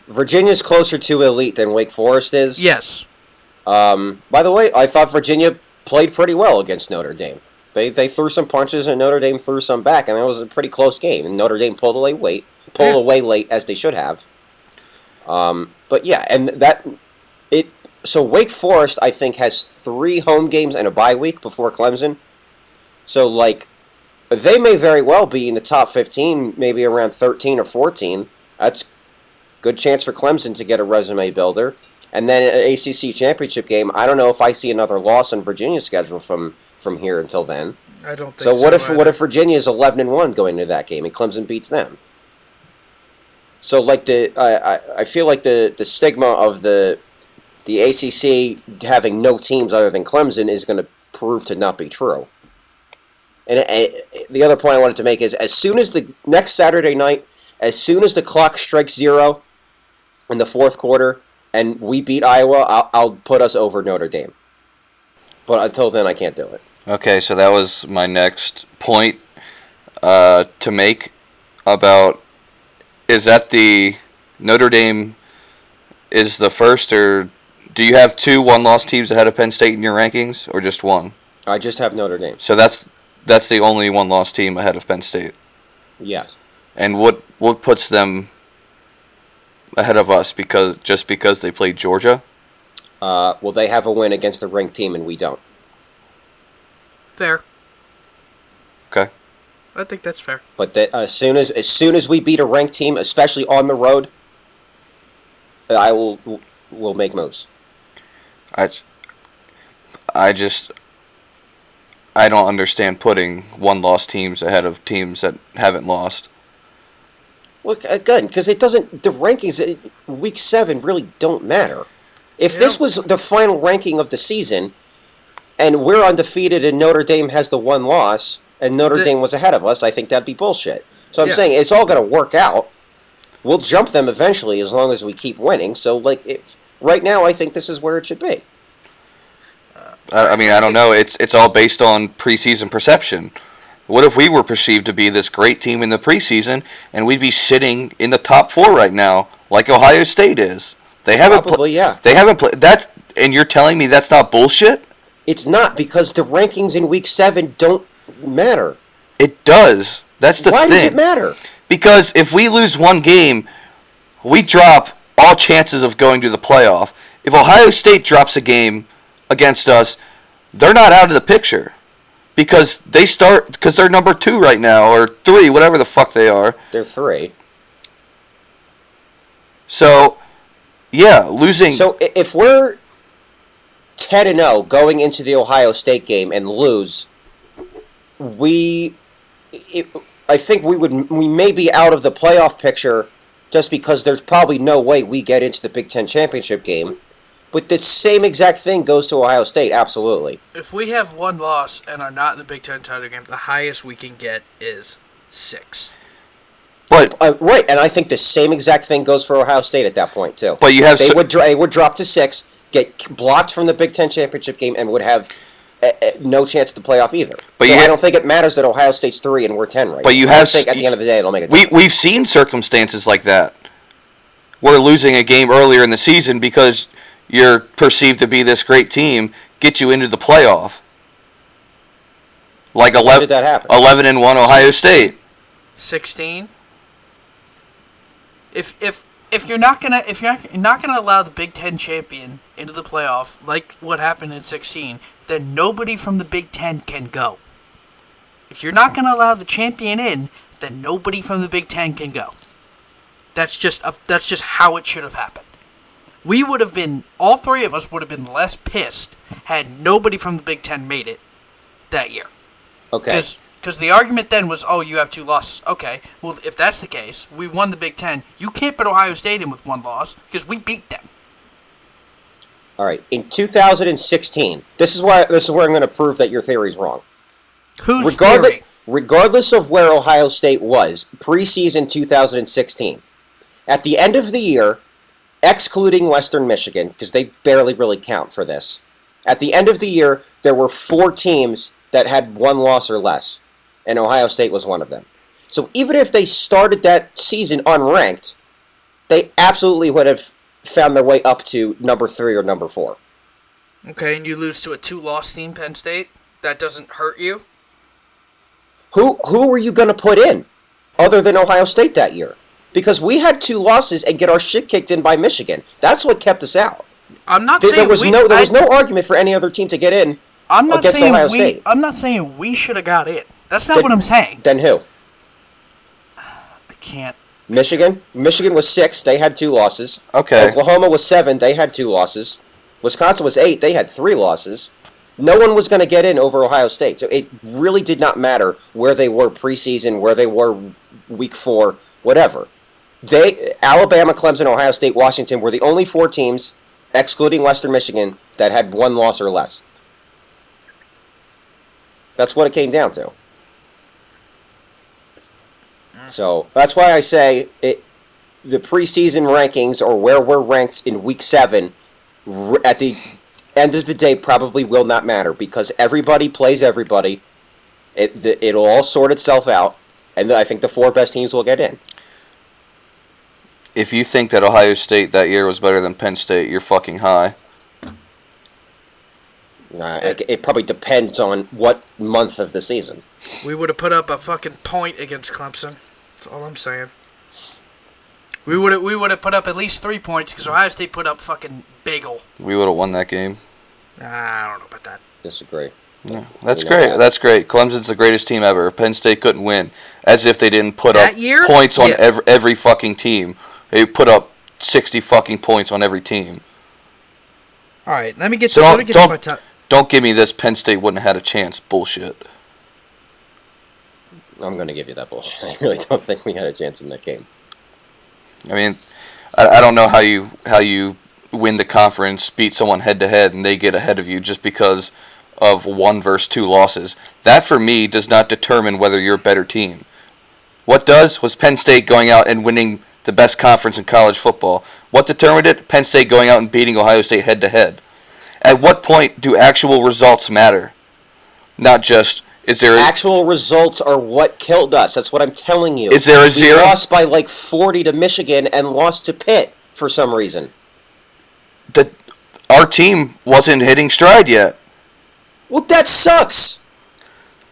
Virginia's closer to elite than Wake Forest is. Yes. Um, by the way, I thought Virginia played pretty well against Notre Dame. They they threw some punches and Notre Dame threw some back, and that was a pretty close game. And Notre Dame pulled away late, pulled Yeah. away late as they should have. Um, but yeah, and that it. So Wake Forest, I think, has three home games and a bye week before Clemson. So like, they may very well be in the top fifteen, maybe around thirteen or fourteen. That's good chance for Clemson to get a resume builder. And then an ACC championship game. I don't know if I see another loss on Virginia's schedule from from here until then. I don't think So so. what if either. what if Virginia is eleven and one going into that game and Clemson beats them? So like the I, I I feel like the the stigma of the the ACC having no teams other than Clemson is going to prove to not be true. And uh, the other point I wanted to make is as soon as the next Saturday night, as soon as the clock strikes zero in the fourth quarter and we beat Iowa, I'll, I'll put us over Notre Dame. But until then, I can't do it. okay, so that was my next point uh, to make about is that the Notre Dame is the first, or do you have two one-loss teams ahead of Penn State in your rankings, or just one? I just have Notre Dame. So that's that's the only one-loss team ahead of Penn State. Yes. And what what puts them ahead of us because just because they played Georgia? Uh, well, they have a win against a ranked team, and we don't. fair? Okay. I think that's fair. But that as soon as as soon as we beat a ranked team, especially on the road, I will will make moves. I, I just I don't understand putting one loss teams ahead of teams that haven't lost. Look again, because it doesn't. The rankings uh, week seven really don't matter. If this was the final ranking of the season, and we're undefeated, and Notre Dame has the one loss, and Notre The- Dame was ahead of us, I think that'd be bullshit. So I'm Yeah. saying it's all going to work out. We'll jump them eventually as long as we keep winning. So like, if, right now, I think this is where it should be. I, I mean, I don't know. It's it's all based on preseason perception. What if we were perceived to be this great team in the preseason and we'd be sitting in the top four right now, like Ohio State is? They haven't pla- Probably, yeah. They haven't played that, and you're telling me that's not bullshit? It's not because the rankings in week seven don't matter. It does. That's the Why thing. does it matter? Because if we lose one game, we drop all chances of going to the playoff. If Ohio State drops a game against us, they're not out of the picture. Because they start because they're number two right now or three, whatever the fuck they are. They're three. So, yeah, losing. So if we're ten and zero going into the Ohio State game and lose, we, it, I think we would we may be out of the playoff picture just because there's probably no way we get into the Big Ten championship game. But the same exact thing goes to Ohio State, absolutely. If we have one loss and are not in the Big Ten title game, the highest we can get is six. but Uh, right, and I think the same exact thing goes for Ohio State at that point too. But you have they so- would dr- they would drop to six, get blocked from the Big Ten championship game, and would have uh, uh, no chance to playoff either. But so you I don't think it matters that Ohio State's three and we're ten right. But you now. I have think at the end of the day it'll make a we we've seen circumstances like that. We're losing a game earlier in the season because you're perceived to be this great team, get you into the playoff. Like When 11, did that happen? 11 and 1 Ohio State. Sixteen. If if if you're not gonna if you're not, you're not gonna allow the Big Ten champion into the playoff like what happened in sixteen, then nobody from the Big Ten can go. If you're not gonna allow the champion in, then nobody from the Big Ten can go. That's just a, that's just how it should have happened. We would have been all three of us would have been less pissed had nobody from the Big Ten made it that year. okay. Because the argument then was, oh, you have two losses. Okay, well, if that's the case, we won the Big Ten. You can't put Ohio State in with one loss because we beat them. All right. In 2016, this is why this is where I'm going to prove that your theory is wrong. Who's regardless, theory? regardless of where Ohio State was preseason 2016, at the end of the year, excluding Western Michigan, because they barely really count for this, at the end of the year, there were four teams that had one loss or less, and Ohio State was one of them. So even if they started that season unranked, they absolutely would have found their way up to number three or number four. Okay, and you lose to a two-loss team, Penn State. That doesn't hurt you. Who who were you going to put in other than Ohio State that year? Because we had two losses and get our shit kicked in by Michigan. That's what kept us out. I'm not There, saying there was we, no there I- was no argument for any other team to get in. I'm not against saying Ohio we. State. I'm not saying we should have got in. That's not Then- what I'm saying. Then who? I can't. Michigan. Michigan was six. They had two losses. Okay. Oklahoma was seven. They had two losses. Wisconsin was eight. They had three losses. No one was going to get in over Ohio State. So it really did not matter where they were preseason, where they were week four, whatever. They Alabama, Clemson, Ohio State, Washington were the only four teams, excluding Western Michigan, that had one loss or less. That's what it came down to. Mm. So that's why I say it. The preseason rankings, or where we're ranked in Week Seven, at the end of the day, probably will not matter because everybody plays everybody. It the, it'll all sort itself out, and I think the four best teams will get in. If you think that Ohio State that year was better than Penn State, you're fucking high. Uh, it, it probably depends on what month of the season. We would have put up a fucking point against Clemson. That's all I'm saying. We would have we would have put up at least three points because Ohio State put up fucking bagel. We would have won that game. Ah, I don't know about that. Disagree. Yeah, that's great. that. That's great. Clemson's the greatest team ever. Penn State couldn't win, as if they didn't put That up year? points on Yeah. every every fucking team. They put up sixty fucking points on every team. All right, let me get to So let don't- me get don't- to my top. Don't give me this. Penn State wouldn't have had a chance. Bullshit. I'm going to give you that bullshit. I really don't think we had a chance in that game. I mean, I, I don't know how you how you win the conference, beat someone head to head, and they get ahead of you just because of one versus two losses. That for me does not determine whether you're a better team. What does was Penn State going out and winning the best conference in college football. What determined it? Penn State going out and beating Ohio State head to head. At what point do actual results matter? Not just Is there a, Actual results are what killed us. That's what I'm telling you. Is there a zero? we zero? lost by like 40 to Michigan and lost to Pitt for some reason. that our team wasn't hitting stride yet? Well, that sucks.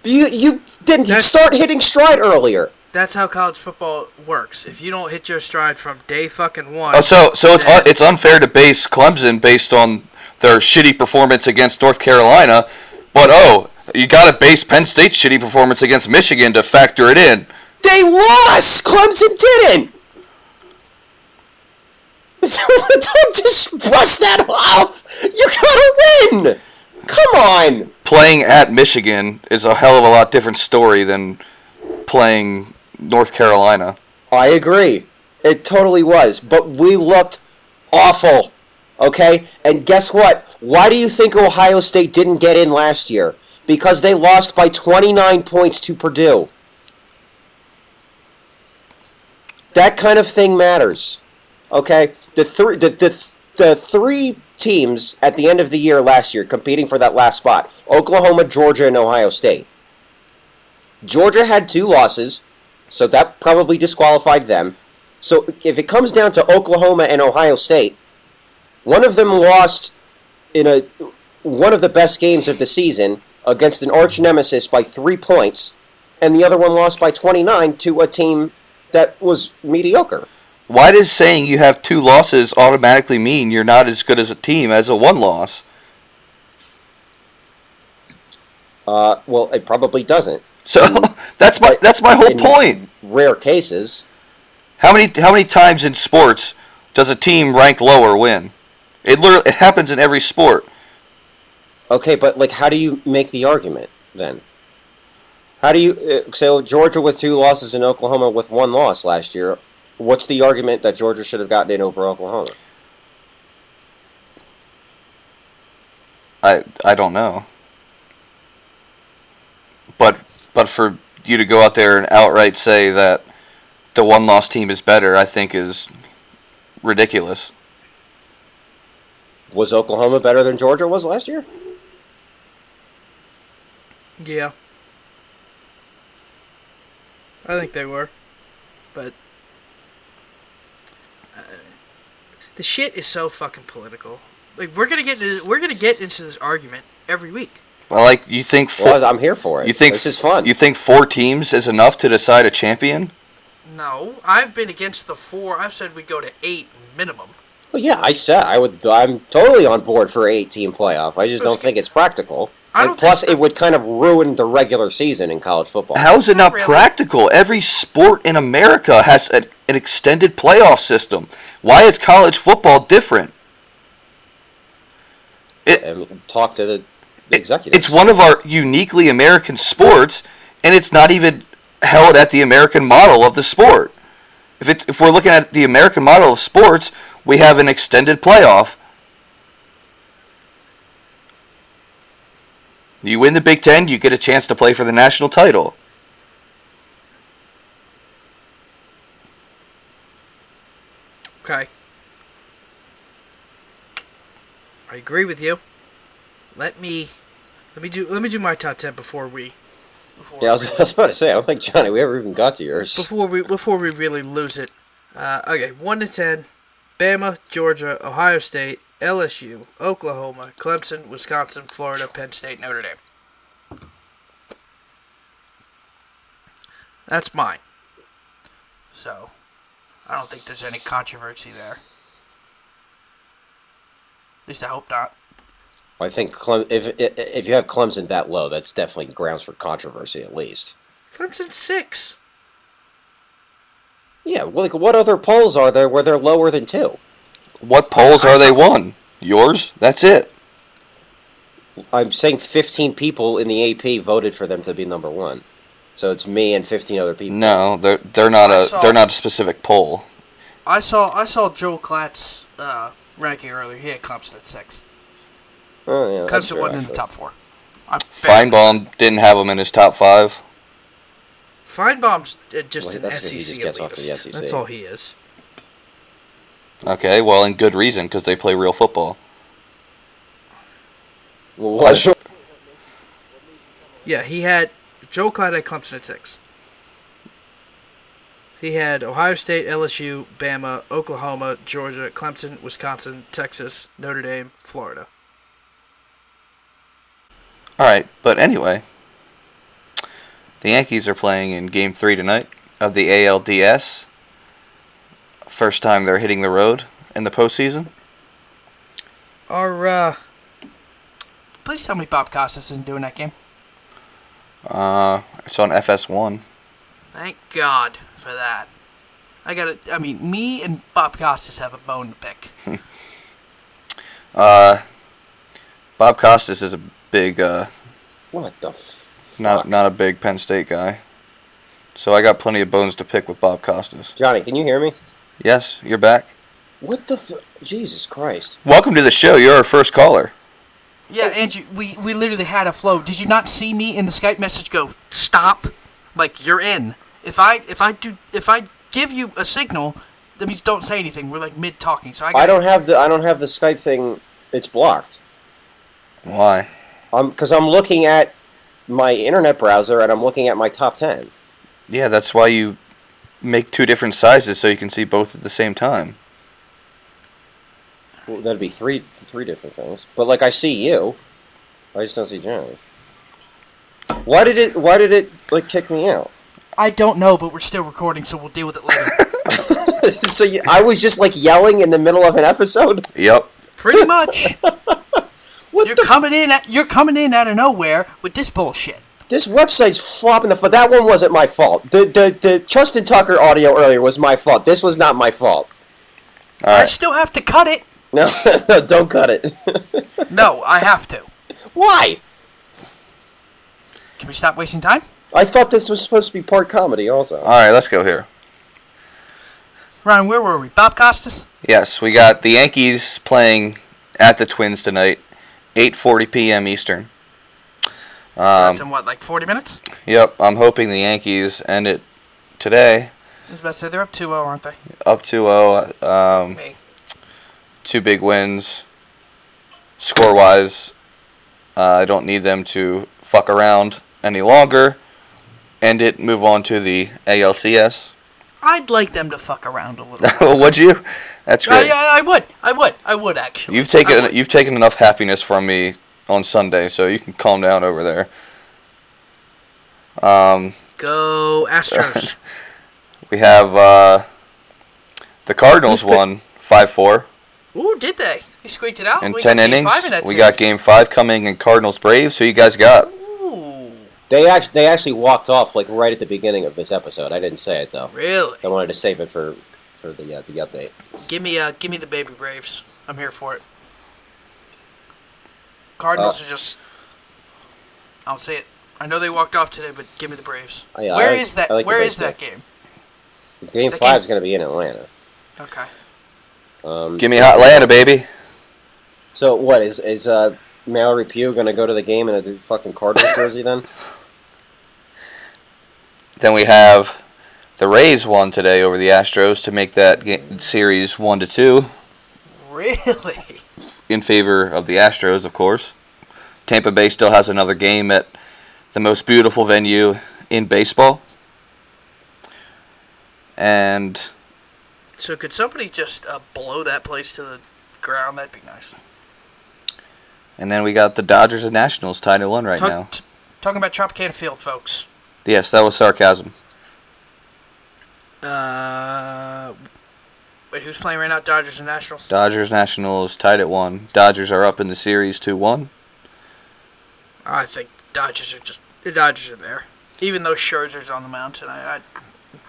You you didn't That's- start hitting stride earlier. That's how college football works. If you don't hit your stride from day fucking one, Oh, so so it's un, it's unfair to base Clemson based on their shitty performance against North Carolina, but oh, you got to base Penn State's shitty performance against Michigan to factor it in. They lost. Clemson didn't. Don't just brush that off. You gotta win. Come on. Playing at Michigan is a hell of a lot different story than playing North Carolina. I agree. It totally was. But we looked awful. Okay? And guess what? Why do you think Ohio State didn't get in last year? Because they lost by 29 points to Purdue. That kind of thing matters. Okay? The three the, the, the three teams at the end of the year last year competing for that last spot. Oklahoma, Georgia, and Ohio State. Georgia had two losses, so that probably disqualified them. So if it comes down to Oklahoma and Ohio State, one of them lost in a one of the best games of the season against an arch nemesis by three points, and the other one lost by 29 to a team that was mediocre. Why does saying you have two losses automatically mean you're not as good as a team as a one loss? Uh, well, it probably doesn't. So that's my that's my whole in point. Rare cases. How many how many times in sports does a team rank lower win? It literally it happens in every sport. Okay, but like, how do you make the argument then? How do you uh, so Georgia with two losses and Oklahoma with one loss last year? What's the argument that Georgia should have gotten in over Oklahoma? I I don't know. But but for you to go out there and outright say that the one loss team is better, I think is ridiculous. Was Oklahoma better than Georgia was last year? yeah, I think they were, but uh, the shit is so fucking political. Like we're gonna get into, we're gonna get into this argument every week. Well, like you think four, Well, I'm here for it. you think this is fun? You think four teams is enough to decide a champion? No, I've been against the four. I've said we go to eight minimum. well, yeah, I said I would. I'm totally on board for eight-team playoff. I just don't think it's practical. I and plus, it would kind of ruin the regular season in college football. How is it not really. practical? Every sport in America has a, an extended playoff system. Why is college football different? It, and talk to the executives. It's one of our uniquely American sports, and it's not even held at the American model of the sport. If it's if we're looking at the American model of sports, we have an extended playoff. You win the Big Ten, you get a chance to play for the national title. Okay. I agree with you. Let me let me do let me do my top ten before we before Yeah, I was, I was about to say. I don't think Johnny. We ever even got to yours. before we before we really lose it. Uh, okay, one to ten: Bama, Georgia, Ohio State, LSU, Oklahoma, Clemson, Wisconsin, Florida, Penn State, Notre Dame. That's mine. So, I don't think there's any controversy there. At least I hope not. I think Clem, if if if you have Clemson that low, that's definitely grounds for controversy at least. Clemson six. Yeah, well, like what other polls are there where they're lower than two? What polls are they one? Yours? That's it. I'm saying 15 people in the AP voted for them to be number one, so it's me and 15 other people. No, they're they're not I a saw- they're not a specific poll. I saw I saw Joe Klatt's uh, ranking earlier. He had Clemson at six. Oh, yeah, that's Clemson true, wasn't in the top four. I'm fair. Finebaum didn't have him in his top five. Finebaum's uh, just Well, an that's 'cause he SEC just gets off to the elitist. SEC. That's all he is. Okay, well, and good reason because they play real football. Well, what- Yeah, he had Joe Klatt had Clemson at six. He had Ohio State, LSU, Bama, Oklahoma, Georgia, Clemson, Wisconsin, Texas, Notre Dame, Florida. All right, but anyway, the Yankees are playing in Game Three tonight of the ALDS. First time they're hitting the road in the postseason. Our, uh, please tell me Bob Costas isn't doing that game. Uh, it's on FS1. Thank God for that. I got to I mean, me and Bob Costas have a bone to pick. Uh, Bob Costas is a big, uh, What the f- not fuck? not a big Penn State guy. So I got plenty of bones to pick with Bob Costas. Johnny, can you hear me? Yes, you're back. What the f- Jesus Christ. Welcome to the show. You're our first caller. Yeah, Andrew, we, we literally had a flow. Did you not see me in the Skype message go, stop? Like, you're in. If I if I do if I give you a signal, that means don't say anything. We're like mid talking. So I, I don't have the I don't have the Skype thing. It's blocked. Why? Um, because I'm looking at my internet browser and I'm looking at my top ten. Yeah, that's why you make two different sizes so you can see both at the same time. Well, that'd be three three different things. But like I see you, I just don't see Johnny. Why did it Why did it like kick me out? I don't know, but we're still recording, so we'll deal with it later. so you, I was just like yelling in the middle of an episode. Yep. Pretty much. What You're the? coming in. At, you're coming in out of nowhere with this bullshit. this website's flopping the. fu- That one wasn't my fault. The the the Justin Tucker audio earlier was my fault. This was not my fault. All I still have to cut it. No, no, don't cut it. No, I have to. Why? Can we stop wasting time? I thought this was supposed to be part comedy, also. All right, let's go here. Ryan, where were we? Bob Costas? Yes, we got the Yankees playing at the Twins tonight, 8:40 p.m. Eastern. Um, That's in what, like 40 minutes? yep, I'm hoping the Yankees end it today I was about to say they're up 2 0, aren't they? up 2-0. Um, Me. two big wins. Score wise, uh, I don't need them to fuck around any longer. End it, move on to the ALCS. I'd like them to fuck around a little. Would you? That's great. I, I would. I would. I would actually. You've taken would. you've taken enough happiness from me on Sunday, so you can calm down over there. Um, Go Astros. we have uh, the Cardinals won five four Ooh, did they? They squeaked it out. in we ten got game innings. Five in that We got game five coming in Cardinals Braves. Who you guys got? Ooh, They actually they actually walked off like right at the beginning of this episode. I didn't say it though. really? I wanted to save it for for the uh, the update. Give me, uh, give me the baby Braves. I'm here for it. Cardinals Uh, are just. I'll say it. I know they walked off today, but give me the Braves. Oh, yeah, Where like- is that? I like the Where Braves is that game? Game That five game- is going to be in Atlanta. Okay. Um, Give me Atlanta, baby. So what is is uh, Mallory Pugh going to go to the game in a fucking Cardinals jersey then? Then we have the Rays won today over the Astros to make that ga- series one to two Really? in favor of the Astros, of course. Tampa Bay still has another game at the most beautiful venue in baseball. And So could somebody just uh, blow that place to the ground? That'd be nice. and then we got the Dodgers and Nationals tied at one right Talk- now. t- talking about Tropicana Field, folks. Yes, that was sarcasm. Uh, wait, who's playing right now? Dodgers and Nationals. Dodgers Nationals tied at one. Dodgers are up in the series two one. I think Dodgers are just the Dodgers are there. Even though Scherzer's on the mound tonight, I,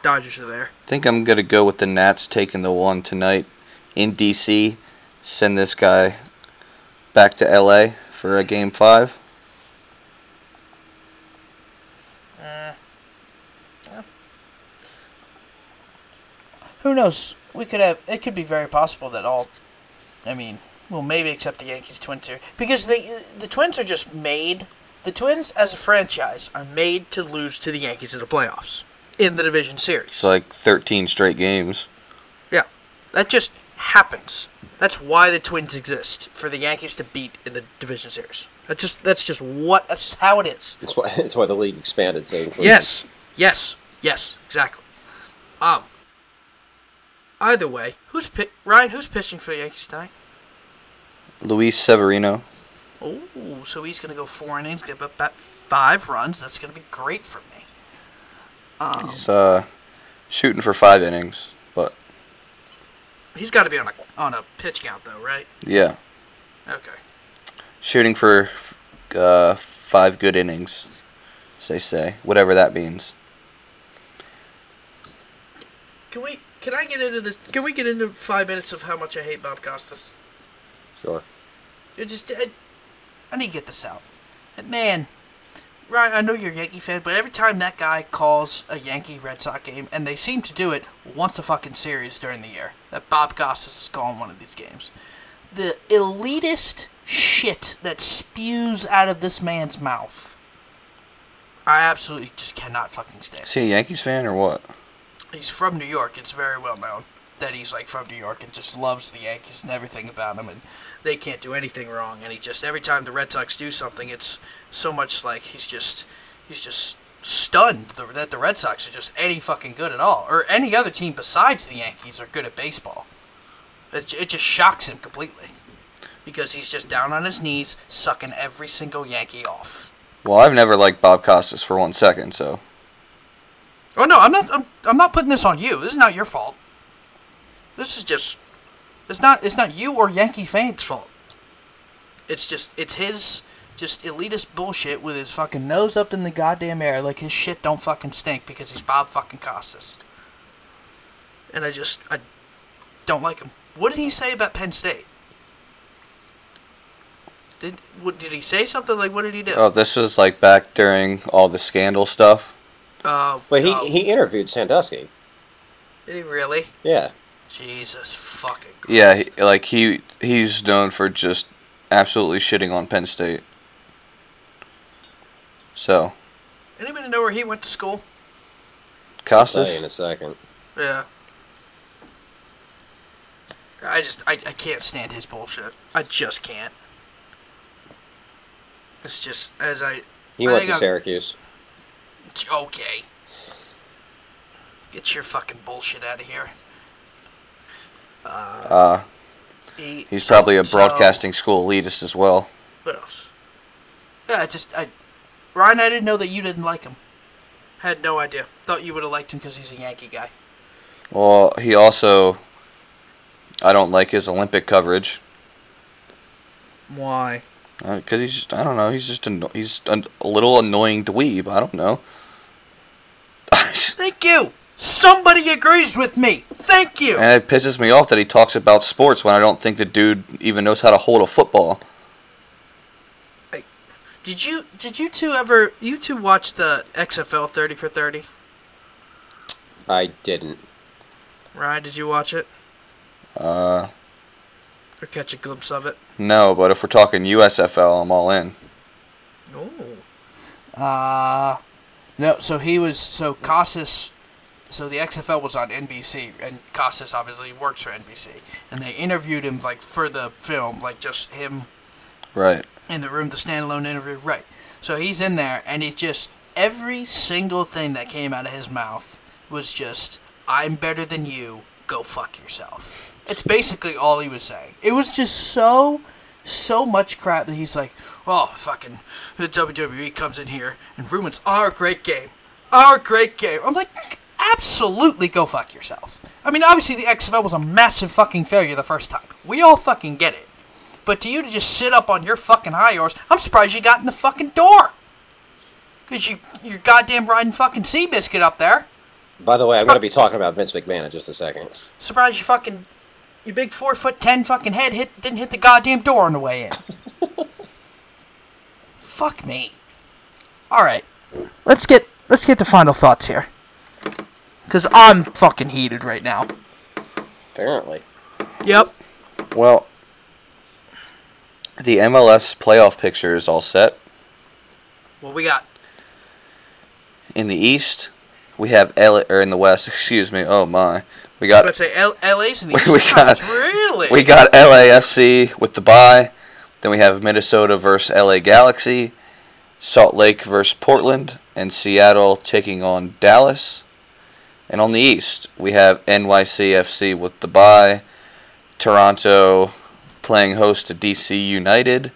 Dodgers are there. I think I'm gonna go with the Nats taking the one tonight in DC. Send this guy back to LA for a game five. Who knows? We could have. It could be very possible that all. I mean, well, maybe except the Yankees Twins here, because they the Twins are just made. The Twins as a franchise are made to lose to the Yankees in the playoffs in the division series. It's like 13 straight games. yeah, that just happens. That's why the Twins exist for the Yankees to beat in the division series. That's just that's just what that's just how it is. It's why, it's why the league expanded to include. Yes, yes, yes, exactly. Um. Either way, who's pi- Ryan? Who's pitching for the Yankees tonight? Luis Severino. Oh, so he's gonna go four innings, give up about five runs. That's gonna be great for me. Um, He's uh, shooting for five innings, but he's got to be on a on a pitch count though, right? yeah, Okay. shooting for uh, five good innings, as they say, whatever that means. Can we? Can I get into this? Can we get into five minutes of how much I hate Bob Costas? Sure. It just, I, I need to get this out. And man, Ryan, I know you're a Yankee fan, but every time that guy calls a Yankee Red Sox game, and they seem to do it once a fucking series during the year, that Bob Costas is calling one of these games, the elitist shit that spews out of this man's mouth, I absolutely just cannot fucking stand. Is he a Yankees fan or what? He's from New York. It's very well known that he's like from New York and just loves the Yankees and everything about them, and they can't do anything wrong. And he just every time the Red Sox do something, it's so much like he's just he's just stunned that the Red Sox are just any fucking good at all, or any other team besides the Yankees are good at baseball. It, it just shocks him completely because he's just down on his knees sucking every single Yankee off. Well, I've never liked Bob Costas for one second, so Oh no, I'm not. I'm, I'm not putting this on you. This is not your fault. This is just. It's not. It's not you or Yankee fans' fault. It's just. It's his. Just elitist bullshit with his fucking nose up in the goddamn air, like his shit don't fucking stink because he's Bob fucking Costas. And I just. I don't like him. What did he say about Penn State? Did what, did he say something like? What did he do? oh, this was like back during all the scandal stuff. Uh, But he, oh, he interviewed Sandusky. did he really? Yeah. Jesus fucking. Christ. Yeah, he, like he he's known for just absolutely shitting on Penn State. So Anybody know where he went to school? I'll in a second. Yeah. I just I, I can't stand his bullshit. I just can't. It's just as I He I went to I'm- Syracuse. Okay. Get your fucking bullshit out of here. uh, He, he's probably a so- broadcasting school elitist as well. what else? Yeah, I just I Ryan, I didn't know that you didn't like him. Had no idea. Thought you would have liked him because he's a Yankee guy. Well, he also I don't like his Olympic coverage Why? because he's just, I don't know he's just anno- he's an, a little annoying dweeb. I don't know. Thank you. Somebody agrees with me. Thank you. And it pisses me off that he talks about sports when I don't think the dude even knows how to hold a football. Did you did you two ever you two watch the XFL thirty for thirty? I didn't. Ryan, did you watch it Uh, or catch a glimpse of it? no, but if we're talking USFL, I'm all in. No. Uh no. So he was so Costas. So the XFL was on NBC, and Costas obviously works for NBC, and they interviewed him like for the film, like just him Right. in the room, the standalone interview. Right. So he's in there, and it's just every single thing that came out of his mouth was just, "I'm better than you. Go fuck yourself." It's basically all he was saying. It was just so, so much crap that he's like, "Oh, fucking the WWE comes in here and ruins our great game, our great game." I'm like. Absolutely go fuck yourself. I mean, obviously the XFL was a massive fucking failure the first time. We all fucking get it. But to you to just sit up on your fucking high horse, I'm surprised you got in the fucking door. Cause you you're goddamn riding fucking Seabiscuit up there. By the way, I'm going to be talking about Vince McMahon in just a second. Surprised you fucking your big four foot ten fucking head hit didn't hit the goddamn door on the way in. Fuck me. All right, let's get let's get to final thoughts here. Cause I'm fucking heated right now. Apparently. Yep. Well, the MLS playoff picture is all set. What we got? In the East, we have L or in the West, excuse me. Oh my, We got Let's say L- LA's in the We Eastern got-. Really? we got LAFC with the bye. Then we have Minnesota versus LA Galaxy, Salt Lake versus Portland, and Seattle taking on Dallas. And on the East, we have NYCFC with the bye, Toronto playing host to DC United,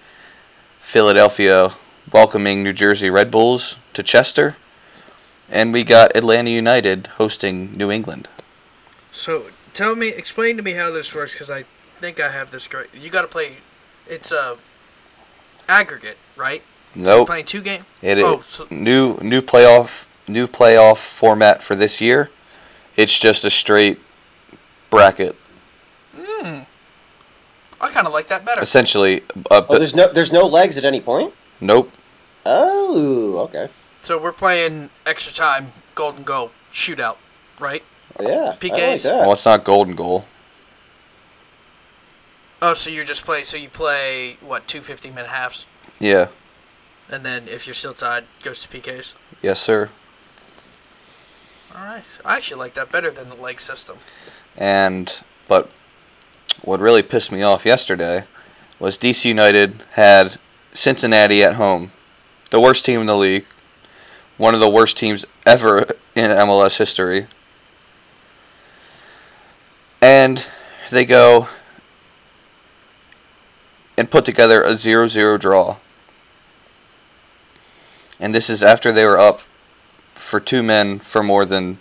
Philadelphia welcoming New Jersey Red Bulls to Chester, and we got Atlanta United hosting New England. So tell me, explain to me how this works because I think I have this great. You got to play. It's a aggregate, right? Nope. Playing two game. It is Oh, so- new new playoff new playoff format for this year. It's just a straight bracket. I kind of like that better. Essentially, uh, Oh, there's no there's no legs at any point. nope. Oh, okay. So we're playing extra time, golden goal shootout, right? Yeah, I like PKs? that. Well, it's not golden goal. Oh, so you're just playing. So you play what two 15 minute halves, Yeah. and then if you're still tied, goes to PKs. Yes, sir. All right. I actually like that better than the leg system. And but what really pissed me off yesterday was DC United had Cincinnati at home, the worst team in the league, one of the worst teams ever in MLS history. And they go and put together a 0-0 draw. And this is after they were up for two men for more than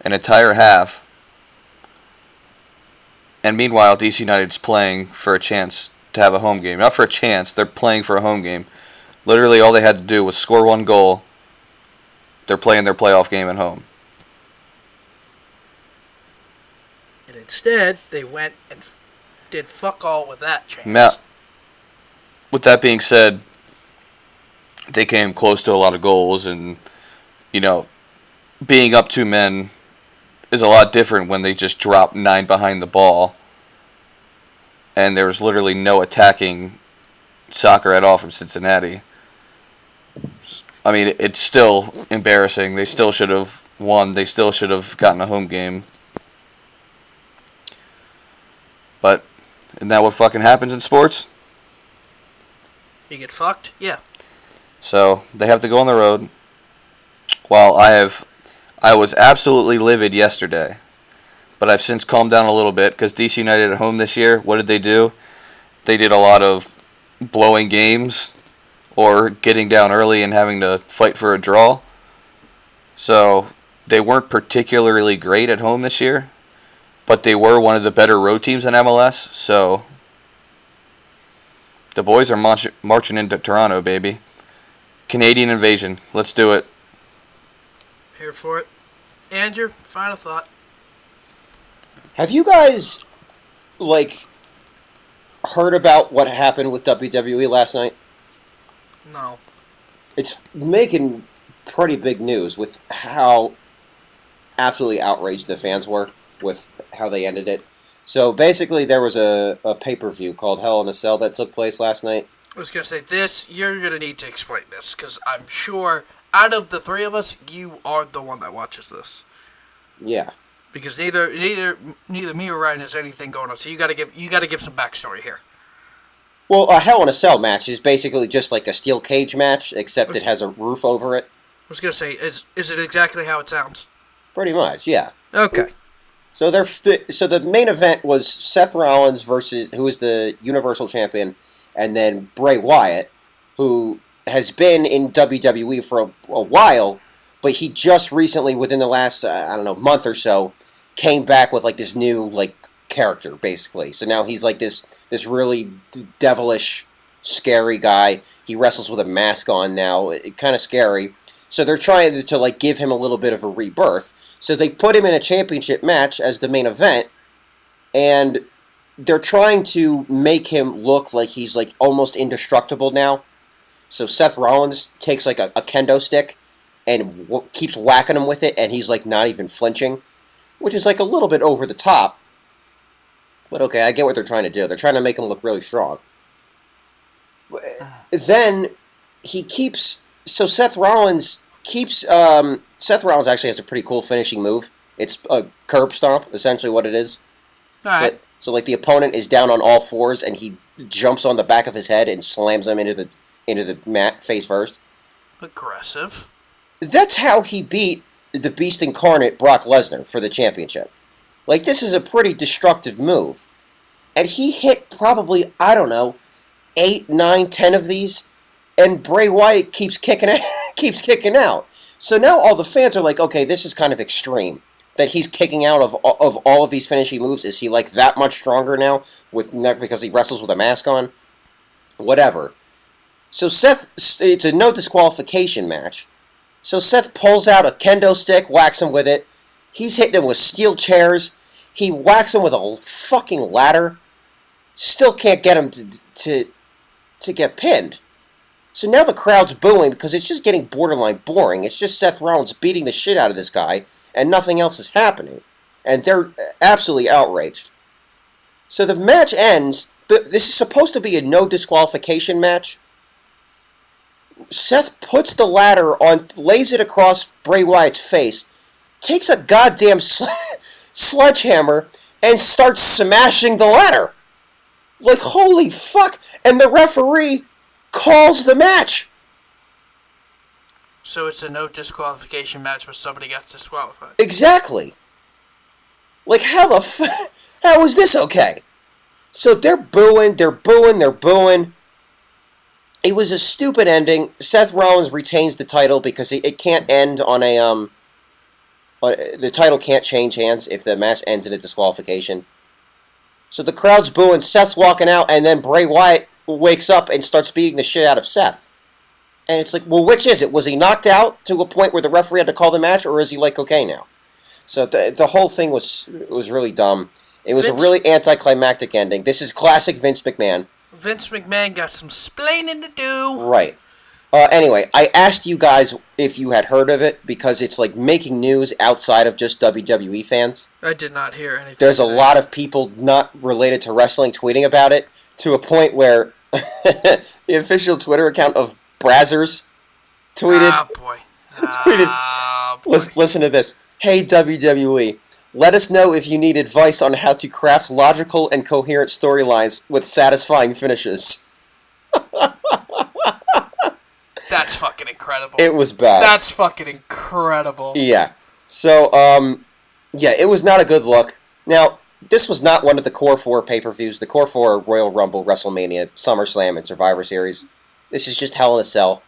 an entire half. And meanwhile, DC United's playing for a chance to have a home game. Not for a chance, they're playing for a home game. Literally, all they had to do was score one goal. They're playing their playoff game at home. And instead, they went and f- did fuck all with that chance. Now, with that being said, they came close to a lot of goals, and you know, being up two men is a lot different when they just drop nine behind the ball, and there was literally no attacking soccer at all from Cincinnati. I mean, it's still embarrassing. They still should have won. They still should have gotten a home game. But isn't that what fucking happens in sports? You get fucked? Yeah. So they have to go on the road. While I have, I was absolutely livid yesterday, but I've since calmed down a little bit because DC United at home this year. What did they do? They did a lot of blowing games or getting down early and having to fight for a draw. So they weren't particularly great at home this year, but they were one of the better road teams in MLS. So the boys are march- marching into Toronto, baby. Canadian invasion. Let's do it. Here for it. Andrew, final thought. Have you guys like heard about what happened with WWE last night? No. It's making pretty big news with how absolutely outraged the fans were with how they ended it. So basically, there was a, a pay per view called Hell in a Cell that took place last night. I was gonna say this. You're gonna need to explain this because I'm sure out of the three of us, you are the one that watches this. Yeah. Because neither neither neither me or Ryan has anything going on. So you gotta give you gotta give some backstory here. Well, a Hell in a Cell match is basically just like a steel cage match, except it has a roof over it. I was gonna say is is it exactly how it sounds? Pretty much, yeah. Okay. So they're so the main event was Seth Rollins versus who is the Universal Champion, and then Bray Wyatt, who has been in WWE for a, a while, but he just recently, within the last uh, I don't know month or so, came back with like this new like character basically. So now he's like this this really devilish, scary guy. He wrestles with a mask on now, kind of scary. So they're trying to, to like give him a little bit of a rebirth. So they put him in a championship match as the main event, and they're trying to make him look like he's like almost indestructible now. So Seth Rollins takes like a, a kendo stick and w- keeps whacking him with it, and he's like not even flinching, which is like a little bit over the top. But okay, I get what they're trying to do. They're trying to make him look really strong. Then he keeps so Seth Rollins keeps um, Seth Rollins actually has a pretty cool finishing move It's a curb stomp, essentially what it is. All right. So, so like the opponent is down on all fours and he jumps on the back of his head and slams him into the into the mat face first. Aggressive. That's how he beat the Beast Incarnate Brock Lesnar for the championship. Like this is a pretty destructive move. And he hit probably, I don't know, eight, nine, ten of these, and Bray Wyatt keeps kicking out, keeps kicking out. So now all the fans are like, okay, this is kind of extreme. That he's kicking out of of all of these finishing moves. Is he like that much stronger now with because he wrestles with a mask on? Whatever. So Seth, it's a no disqualification match. So Seth pulls out a kendo stick, whacks him with it. He's hitting him with steel chairs. He whacks him with a fucking ladder. Still can't get him to to to get pinned. So now the crowd's booing because it's just getting borderline boring. It's just Seth Rollins beating the shit out of this guy, and nothing else is happening. And they're absolutely outraged. So the match ends, but this is supposed to be a no disqualification match. Seth puts the ladder on, lays it across Bray Wyatt's face, takes a goddamn sl- sledgehammer, and starts smashing the ladder. Like, holy fuck! And the referee calls the match. So it's a no disqualification match, but somebody gets disqualified. Exactly. Like, how the f- How is this okay? So they're booing, they're booing, they're booing. It was a stupid ending. Seth Rollins retains the title because it, it can't end on a um. On, the title can't change hands if the match ends in a disqualification. So the crowd's booing. Seth's walking out, and then Bray Wyatt wakes up and starts beating the shit out of Seth. And it's like, well, which is it? Was he knocked out to a point where the referee had to call the match, or is he like okay now? So the the whole thing was was really dumb. It was Vince- a really anticlimactic ending. This is classic Vince McMahon. Vince McMahon got some splaining to do. Right. Uh, anyway, I asked you guys if you had heard of it because it's like making news outside of just WWE fans. I did not hear anything. There's a lot of people not related to wrestling tweeting about it to a point where the official Twitter account of Brazzers tweeted. Ah, boy. Tweeted- Ah, boy. Listen, listen to this. Hey WWE, let us know if you need advice on how to craft logical and coherent storylines with satisfying finishes. That's fucking incredible. It was bad. That's fucking incredible. Yeah. So, um, yeah, it was not a good look. Now, this was not one of the core four pay per views. The core four Royal Rumble, WrestleMania, SummerSlam, and Survivor Series. This is just Hell in a Cell.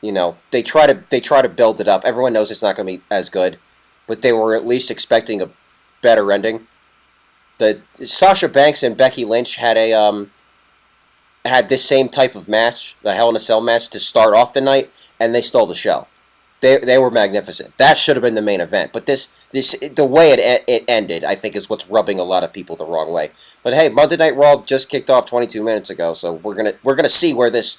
You know, they try to they try to build it up. Everyone knows it's not going to be as good, but they were at least expecting a better ending. The Sasha Banks and Becky Lynch had a um had this same type of match, the Hell in a Cell match, to start off the night, and they stole the show. They, they were magnificent. That should have been the main event. But this this the way it it ended, I think, is what's rubbing a lot of people the wrong way. But hey, Monday Night Raw just kicked off 22 minutes ago, so we're gonna we're gonna see where this